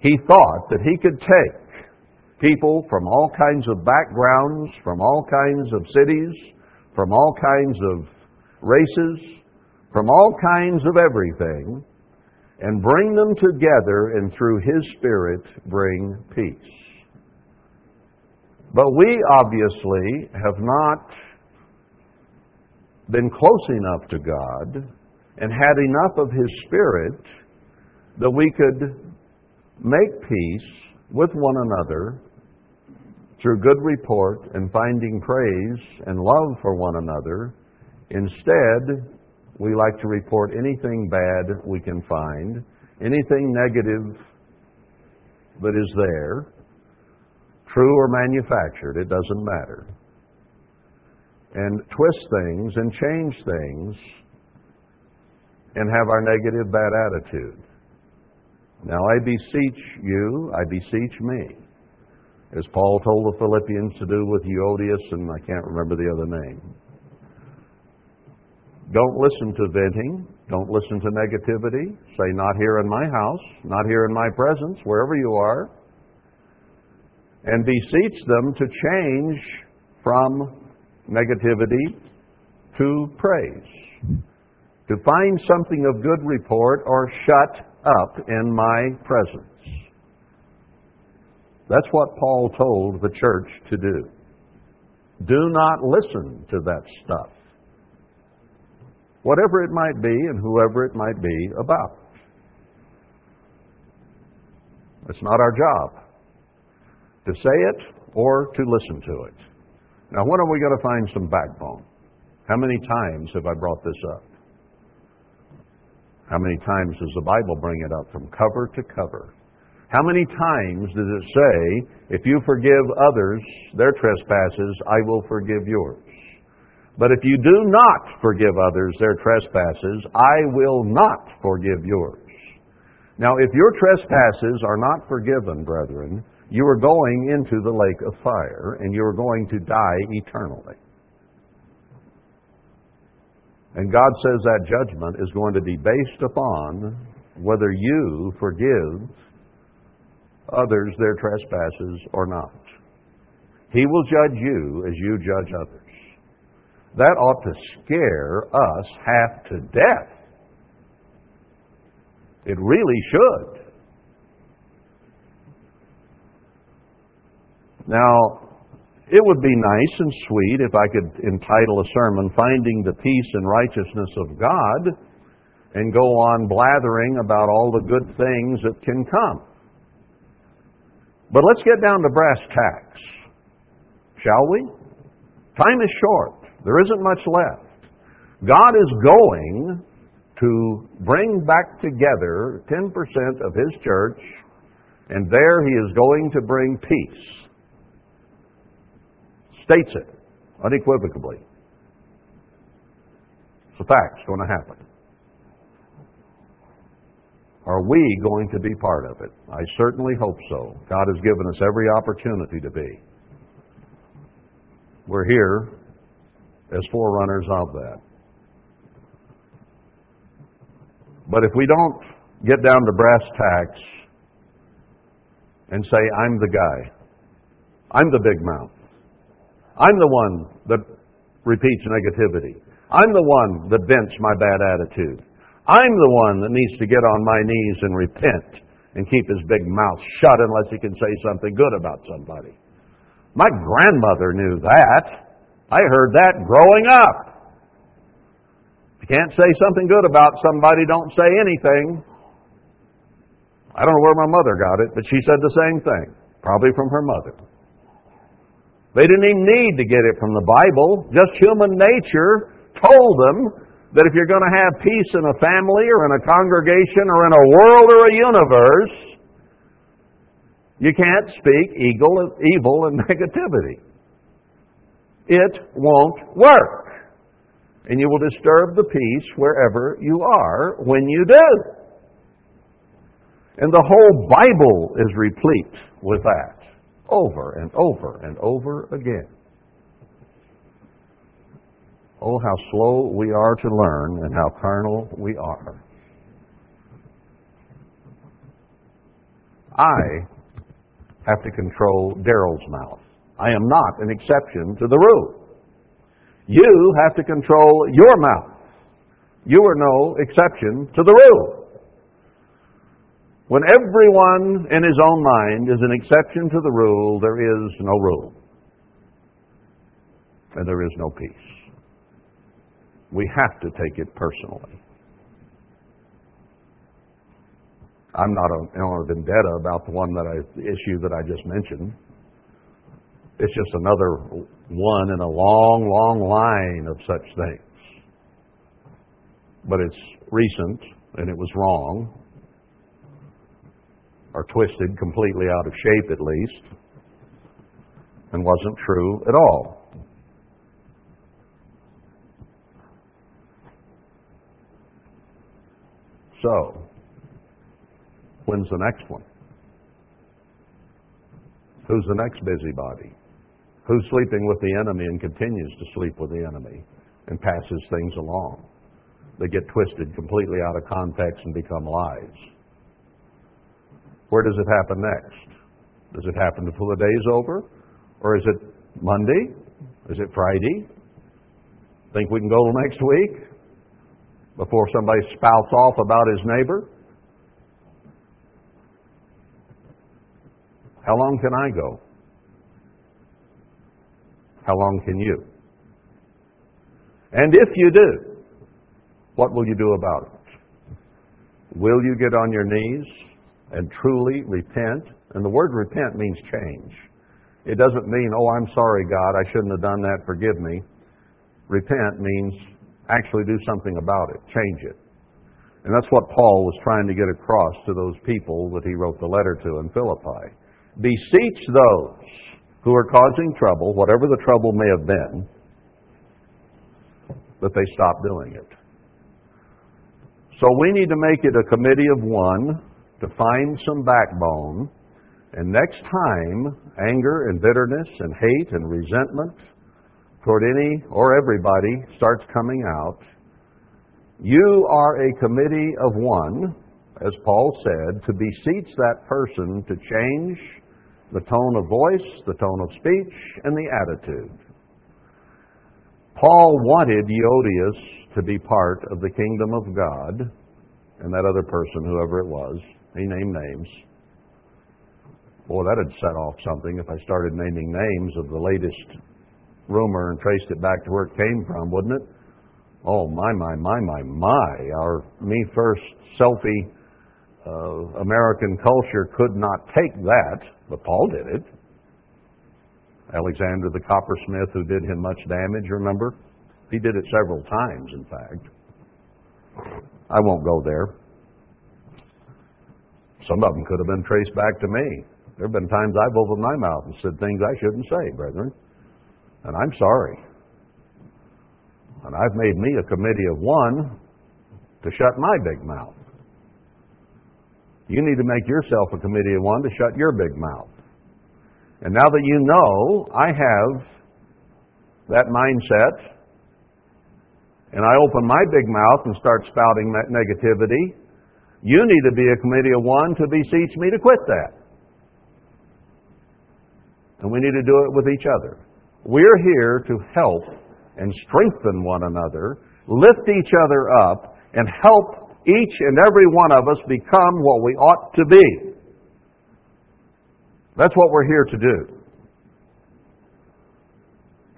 Speaker 1: He thought that he could take people from all kinds of backgrounds, from all kinds of cities, from all kinds of races, from all kinds of everything, and bring them together and through His Spirit bring peace. But we obviously have not been close enough to God and had enough of His Spirit that we could make peace with one another through good report and finding praise and love for one another. Instead, we like to report anything bad we can find, anything negative that is there, true or manufactured, it doesn't matter. And twist things and change things and have our negative bad attitude. Now I beseech you, I beseech me, as Paul told the Philippians to do with Euodias, and I can't remember the other name. Don't listen to venting. Don't listen to negativity. Say, not here in my house, not here in my presence, wherever you are. And beseech them to change from negativity to praise. To find something of good report or shut up in my presence. That's what Paul told the church to do. Do not listen to that stuff whatever it might be and whoever it might be about. It's not our job to say it or to listen to it. Now, when are we going to find some backbone? How many times have I brought this up? How many times does the Bible bring it up from cover to cover? How many times does it say, if you forgive others their trespasses, I will forgive yours? But if you do not forgive others their trespasses, I will not forgive yours. Now, if your trespasses are not forgiven, brethren, you are going into the lake of fire and you are going to die eternally. And God says that judgment is going to be based upon whether you forgive others their trespasses or not. He will judge you as you judge others. That ought to scare us half to death. It really should. Now, it would be nice and sweet if I could entitle a sermon, Finding the Peace and Righteousness of God, and go on blathering about all the good things that can come. But let's get down to brass tacks, shall we? Time is short. There isn't much left. God is going to bring back together 10% of His church, and there He is going to bring peace. States it unequivocally. It's a fact, it's going to happen. Are we going to be part of it? I certainly hope so. God has given us every opportunity to be. We're here as forerunners of that. But if we don't get down to brass tacks and say, I'm the guy, I'm the big mouth, I'm the one that repeats negativity, I'm the one that vents my bad attitude, I'm the one that needs to get on my knees and repent and keep his big mouth shut unless he can say something good about somebody. My grandmother knew that. I heard that growing up. If you can't say something good about somebody, don't say anything. I don't know where my mother got it, but she said the same thing, probably from her mother. They didn't even need to get it from the Bible. Just human nature told them that if you're going to have peace in a family or in a congregation or in a world or a universe, you can't speak evil, and negativity it won't work. And you will disturb the peace wherever you are when you do. And the whole Bible is replete with that over and over and over again. Oh, how slow we are to learn and how carnal we are. I have to control Darryl's mouth. I am not an exception to the rule. You have to control your mouth. You are no exception to the rule. When everyone in his own mind is an exception to the rule, there is no rule. And there is no peace. We have to take it personally. I'm not on a vendetta about the one that I, the issue that I just mentioned. It's just another one in a long, long line of such things. But it's recent, and it was wrong, or twisted completely out of shape at least, and wasn't true at all. So, when's the next one? Who's the next busybody? who's sleeping with the enemy and continues to sleep with the enemy and passes things along. They get twisted completely out of context and become lies. Where does it happen next? Does it happen before the day's over? Or is it Monday? Is it Friday? Think we can go next week before somebody spouts off about his neighbor? How long can I go? How long can you? And if you do, what will you do about it? Will you get on your knees and truly repent? And the word repent means change. It doesn't mean, oh, I'm sorry, God, I shouldn't have done that, forgive me. Repent means actually do something about it, change it. And that's what Paul was trying to get across to those people that he wrote the letter to in Philippi. Beseech those who are causing trouble, whatever the trouble may have been, that they stop doing it. So we need to make it a committee of one to find some backbone and next time anger and bitterness and hate and resentment toward any or everybody starts coming out, you are a committee of one, as Paul said, to beseech that person to change the tone of voice, the tone of speech, and the attitude. Paul wanted Euodias to be part of the kingdom of God, and that other person, whoever it was, he named names. Boy, that'd set off something if I started naming names of the latest rumor and traced it back to where it came from, wouldn't it? Oh, my, my, my, my, my. Our me first selfie uh, American culture could not take that, but Paul did it. Alexander the coppersmith, who did him much damage, remember? He did it several times, in fact. I won't go there. Some of them could have been traced back to me. There have been times I've opened my mouth and said things I shouldn't say, brethren. And I'm sorry. And I've made me a committee of one to shut my big mouth. You need to make yourself a committee of one to shut your big mouth. And now that you know I have that mindset, and I open my big mouth and start spouting that negativity, you need to be a committee of one to beseech me to quit that. And we need to do it with each other. We're here to help and strengthen one another, lift each other up, and help each and every one of us become what we ought to be. That's what we're here to do.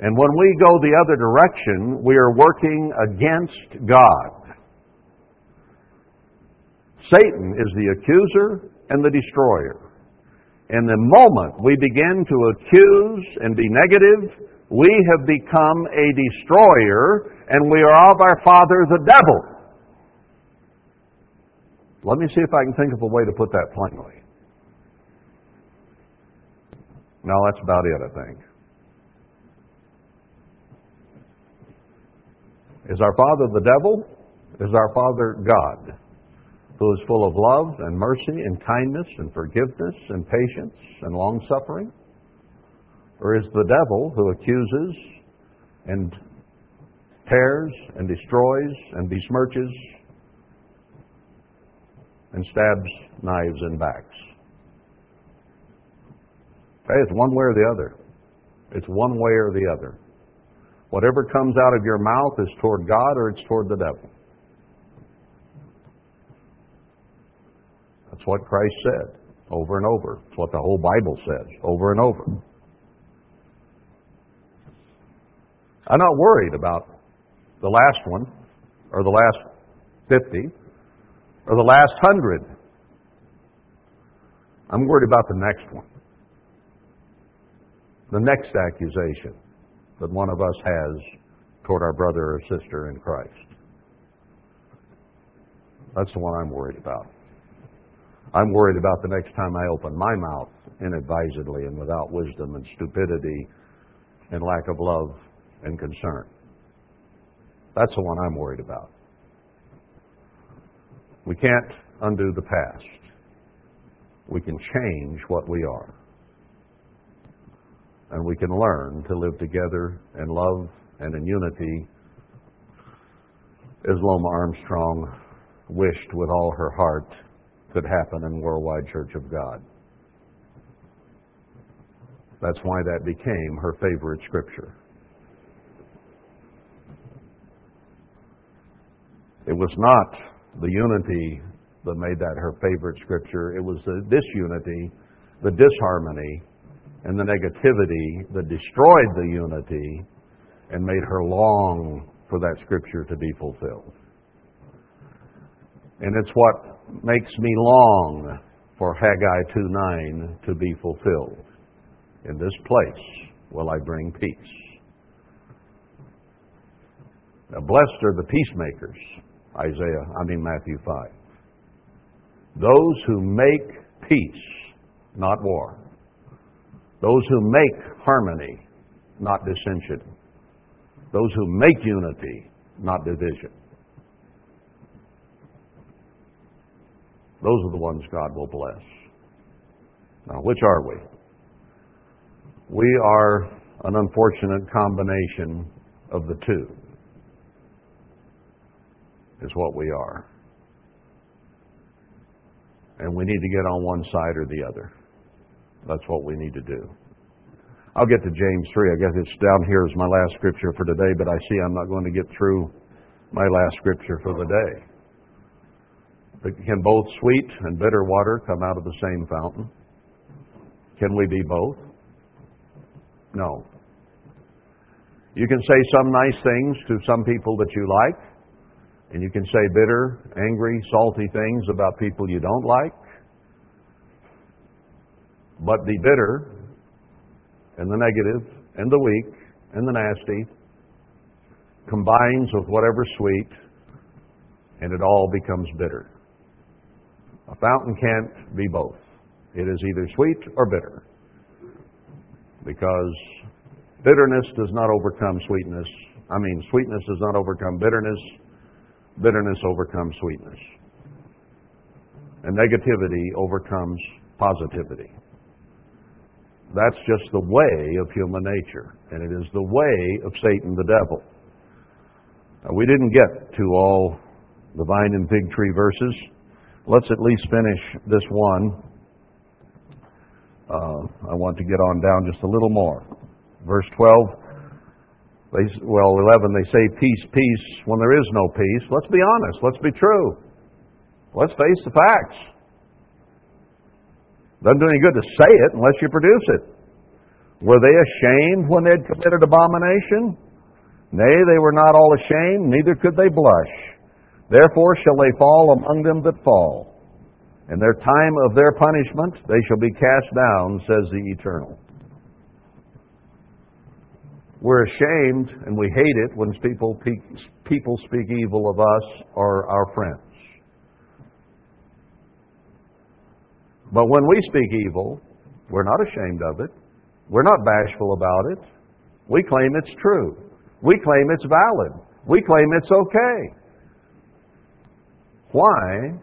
Speaker 1: And when we go the other direction, we are working against God. Satan is the accuser and the destroyer. And the moment we begin to accuse and be negative, we have become a destroyer and we are of our father the devil. Let me see if I can think of a way to put that plainly. No, that's about it, I think. Is our father the devil? Is our father God? Who is full of love and mercy and kindness and forgiveness and patience and long suffering? Or is the devil who accuses and tears and destroys and besmirches and stabs knives in backs? Okay, it's one way or the other. It's one way or the other. Whatever comes out of your mouth is toward God or it's toward the devil. That's what Christ said over and over. It's what the whole Bible says over and over. I'm not worried about the last one, or the last 50, or the last 100. I'm worried about the next one. The next accusation that one of us has toward our brother or sister in Christ. That's the one I'm worried about. I'm worried about the next time I open my mouth inadvisedly and without wisdom and stupidity and lack of love and concern. That's the one I'm worried about. We can't undo the past. We can change what we are. And we can learn to live together in love and in unity as Loma Armstrong wished with all her heart could happen in Worldwide Church of God. That's why that became her favorite scripture. It was not the unity that made that her favorite scripture. It was the disunity, the disharmony, and the negativity that destroyed the unity and made her long for that scripture to be fulfilled. And it's what makes me long for Haggai 2:9 to be fulfilled. In this place will I bring peace. Now, blessed are the peacemakers, Isaiah, I mean Matthew 5. Those who make peace, not war. Those who make harmony, not dissension. Those who make unity, not division. Those are the ones God will bless. Now, which are we? We are an unfortunate combination of the two, is what we are. And we need to get on one side or the other. That's what we need to do. I'll get to James 3. I guess it's down here as my last scripture for today, but I see I'm not going to get through my last scripture for the day. Can both sweet and bitter water come out of the same fountain? Can we be both? No. You can say some nice things to some people that you like, and you can say bitter, angry, salty things about people you don't like. But the bitter and the negative and the weak and the nasty combines with whatever sweet, and it all becomes bitter. A fountain can't be both. It is either sweet or bitter because bitterness does not overcome sweetness. I mean, sweetness does not overcome bitterness, bitterness overcomes sweetness. And negativity overcomes positivity. That's just the way of human nature, and it is the way of Satan the devil. Now, we didn't get to all the vine and fig tree verses. Let's at least finish this one uh, I want to get on down just a little more. Verse 12, they, well, 11, they say peace, peace when there is no peace. Let's be honest. Let's be true. Let's face the facts. Doesn't do any good to say it unless you produce it. Were they ashamed when they had committed abomination? Nay, they were not all ashamed, neither could they blush. Therefore shall they fall among them that fall. In their time of their punishment, they shall be cast down, says the Eternal. We're ashamed and we hate it when people, people speak evil of us or our friends. But when we speak evil, we're not ashamed of it. We're not bashful about it. We claim it's true. We claim it's valid. We claim it's okay. Why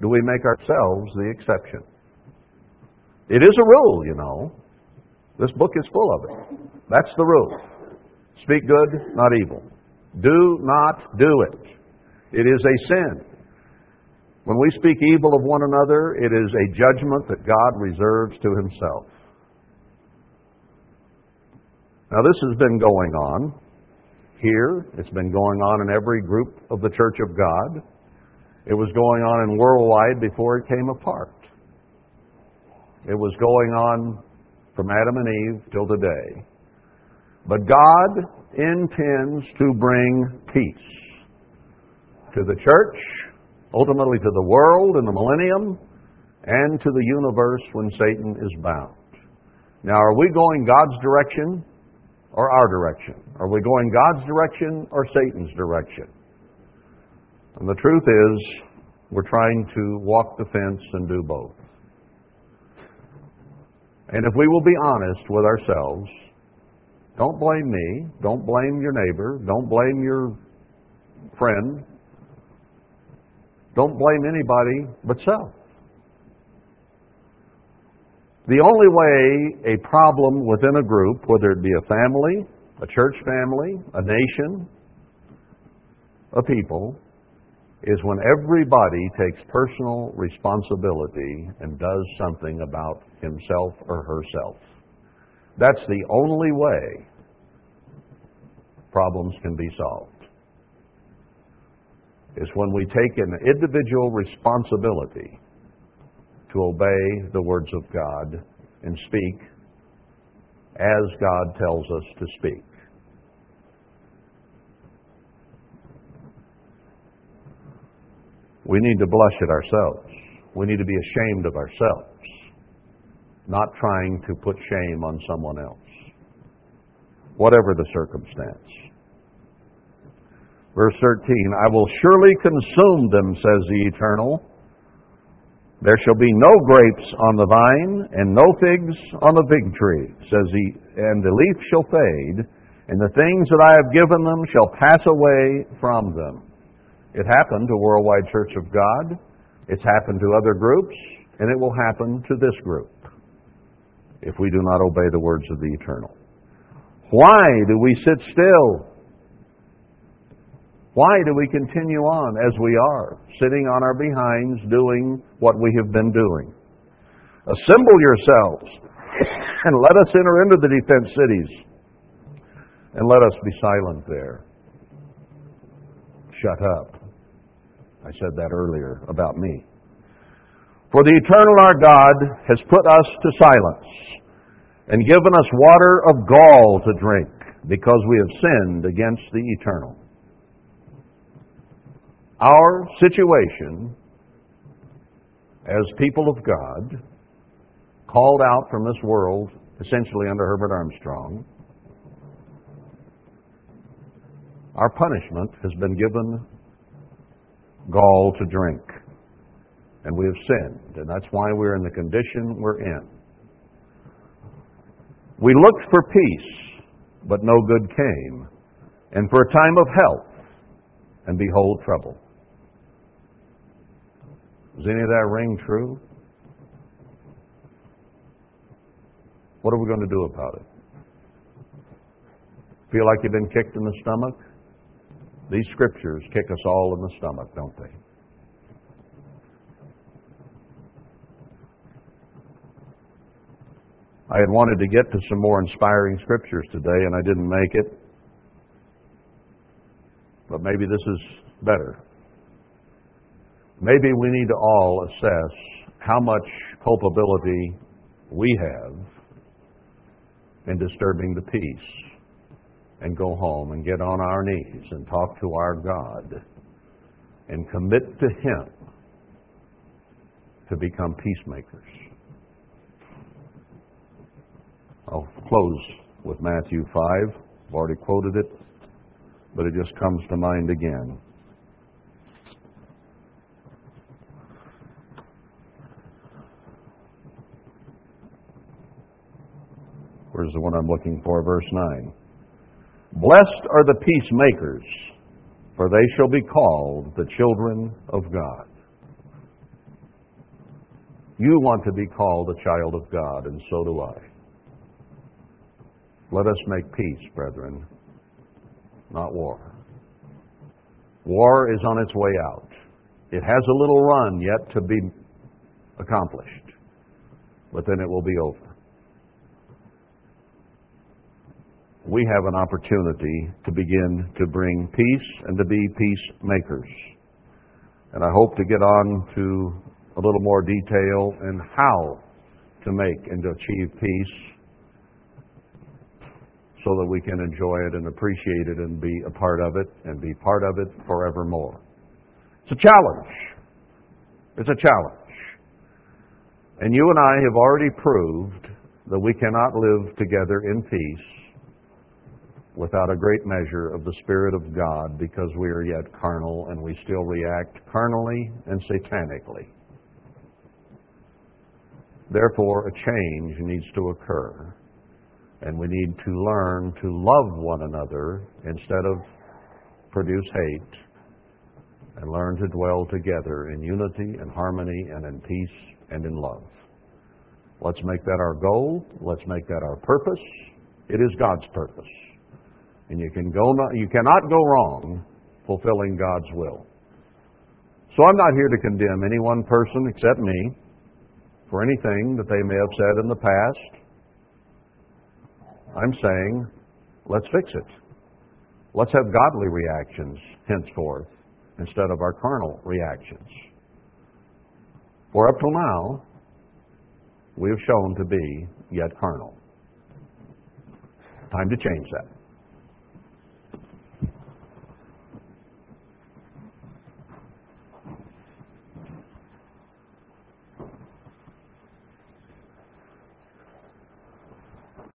Speaker 1: do we make ourselves the exception? It is a rule, you know. This book is full of it. That's the rule. Speak good, not evil. Do not do it. It is a sin. When we speak evil of one another, it is a judgment that God reserves to himself. Now, this has been going on here. It's been going on in every group of the Church of God. It was going on in worldwide before it came apart. It was going on from Adam and Eve till today. But God intends to bring peace to the church, ultimately to the world in the millennium, and to the universe when Satan is bound. Now, are we going God's direction or our direction? Are we going God's direction or Satan's direction? And the truth is, we're trying to walk the fence and do both. And if we will be honest with ourselves, don't blame me, don't blame your neighbor, don't blame your friend, don't blame anybody but self. The only way a problem within a group, whether it be a family, a church family, a nation, a people is when everybody takes personal responsibility and does something about himself or herself. That's the only way problems can be solved. Is when we take an individual responsibility to obey the words of God and speak as God tells us to speak. We need to blush at ourselves. We need to be ashamed of ourselves, not trying to put shame on someone else, whatever the circumstance. Verse 13 I will surely consume them, says the Eternal. There shall be no grapes on the vine, and no figs on the fig tree, says he, and the leaf shall fade, and the things that I have given them shall pass away from them. It happened to Worldwide Church of God. It's happened to other groups, and it will happen to this group if we do not obey the words of the Eternal. Why do we sit still? Why do we continue on as we are, sitting on our behinds doing what we have been doing? Assemble yourselves and let us enter into the defense cities and let us be silent there. Shut up. I said that earlier about me. For the eternal our God has put us to silence and given us water of gall to drink because we have sinned against the eternal. Our situation as people of God, called out from this world, essentially under Herbert Armstrong, our punishment has been given gall to drink. And we have sinned, and that's why we're in the condition we're in. We looked for peace, but no good came, and for a time of health, and behold trouble. Does any of that ring true? What are we going to do about it? Feel like you've been kicked in the stomach? These scriptures kick us all in the stomach, don't they? I had wanted to get to some more inspiring scriptures today, and I didn't make it. But maybe this is better. Maybe we need to all assess how much culpability we have in disturbing the peace and go home and get on our knees and talk to our God and commit to Him to become peacemakers. I'll close with Matthew 5. I've already quoted it, but it just comes to mind again. Where's the one I'm looking for? Verse 9. Blessed are the peacemakers, for they shall be called the children of God. You want to be called a child of God, and so do I. Let us make peace, brethren, not war. War is on its way out. It has a little run yet to be accomplished, but then it will be over. We have an opportunity to begin to bring peace and to be peacemakers. And I hope to get on to a little more detail in how to make and to achieve peace so that we can enjoy it and appreciate it and be a part of it and be part of it forevermore. It's a challenge. It's a challenge. And you and I have already proved that we cannot live together in peace without a great measure of the Spirit of God because we are yet carnal and we still react carnally and satanically. Therefore, a change needs to occur, and we need to learn to love one another instead of produce hate, and learn to dwell together in unity and harmony and in peace and in love. Let's make that our goal. Let's make that our purpose. It is God's purpose. And you can go you cannot go wrong fulfilling God's will. So I'm not here to condemn any one person except me for anything that they may have said in the past. I'm saying, let's fix it. Let's have godly reactions henceforth instead of our carnal reactions. For up till now, we have shown to be yet carnal. Time to change that.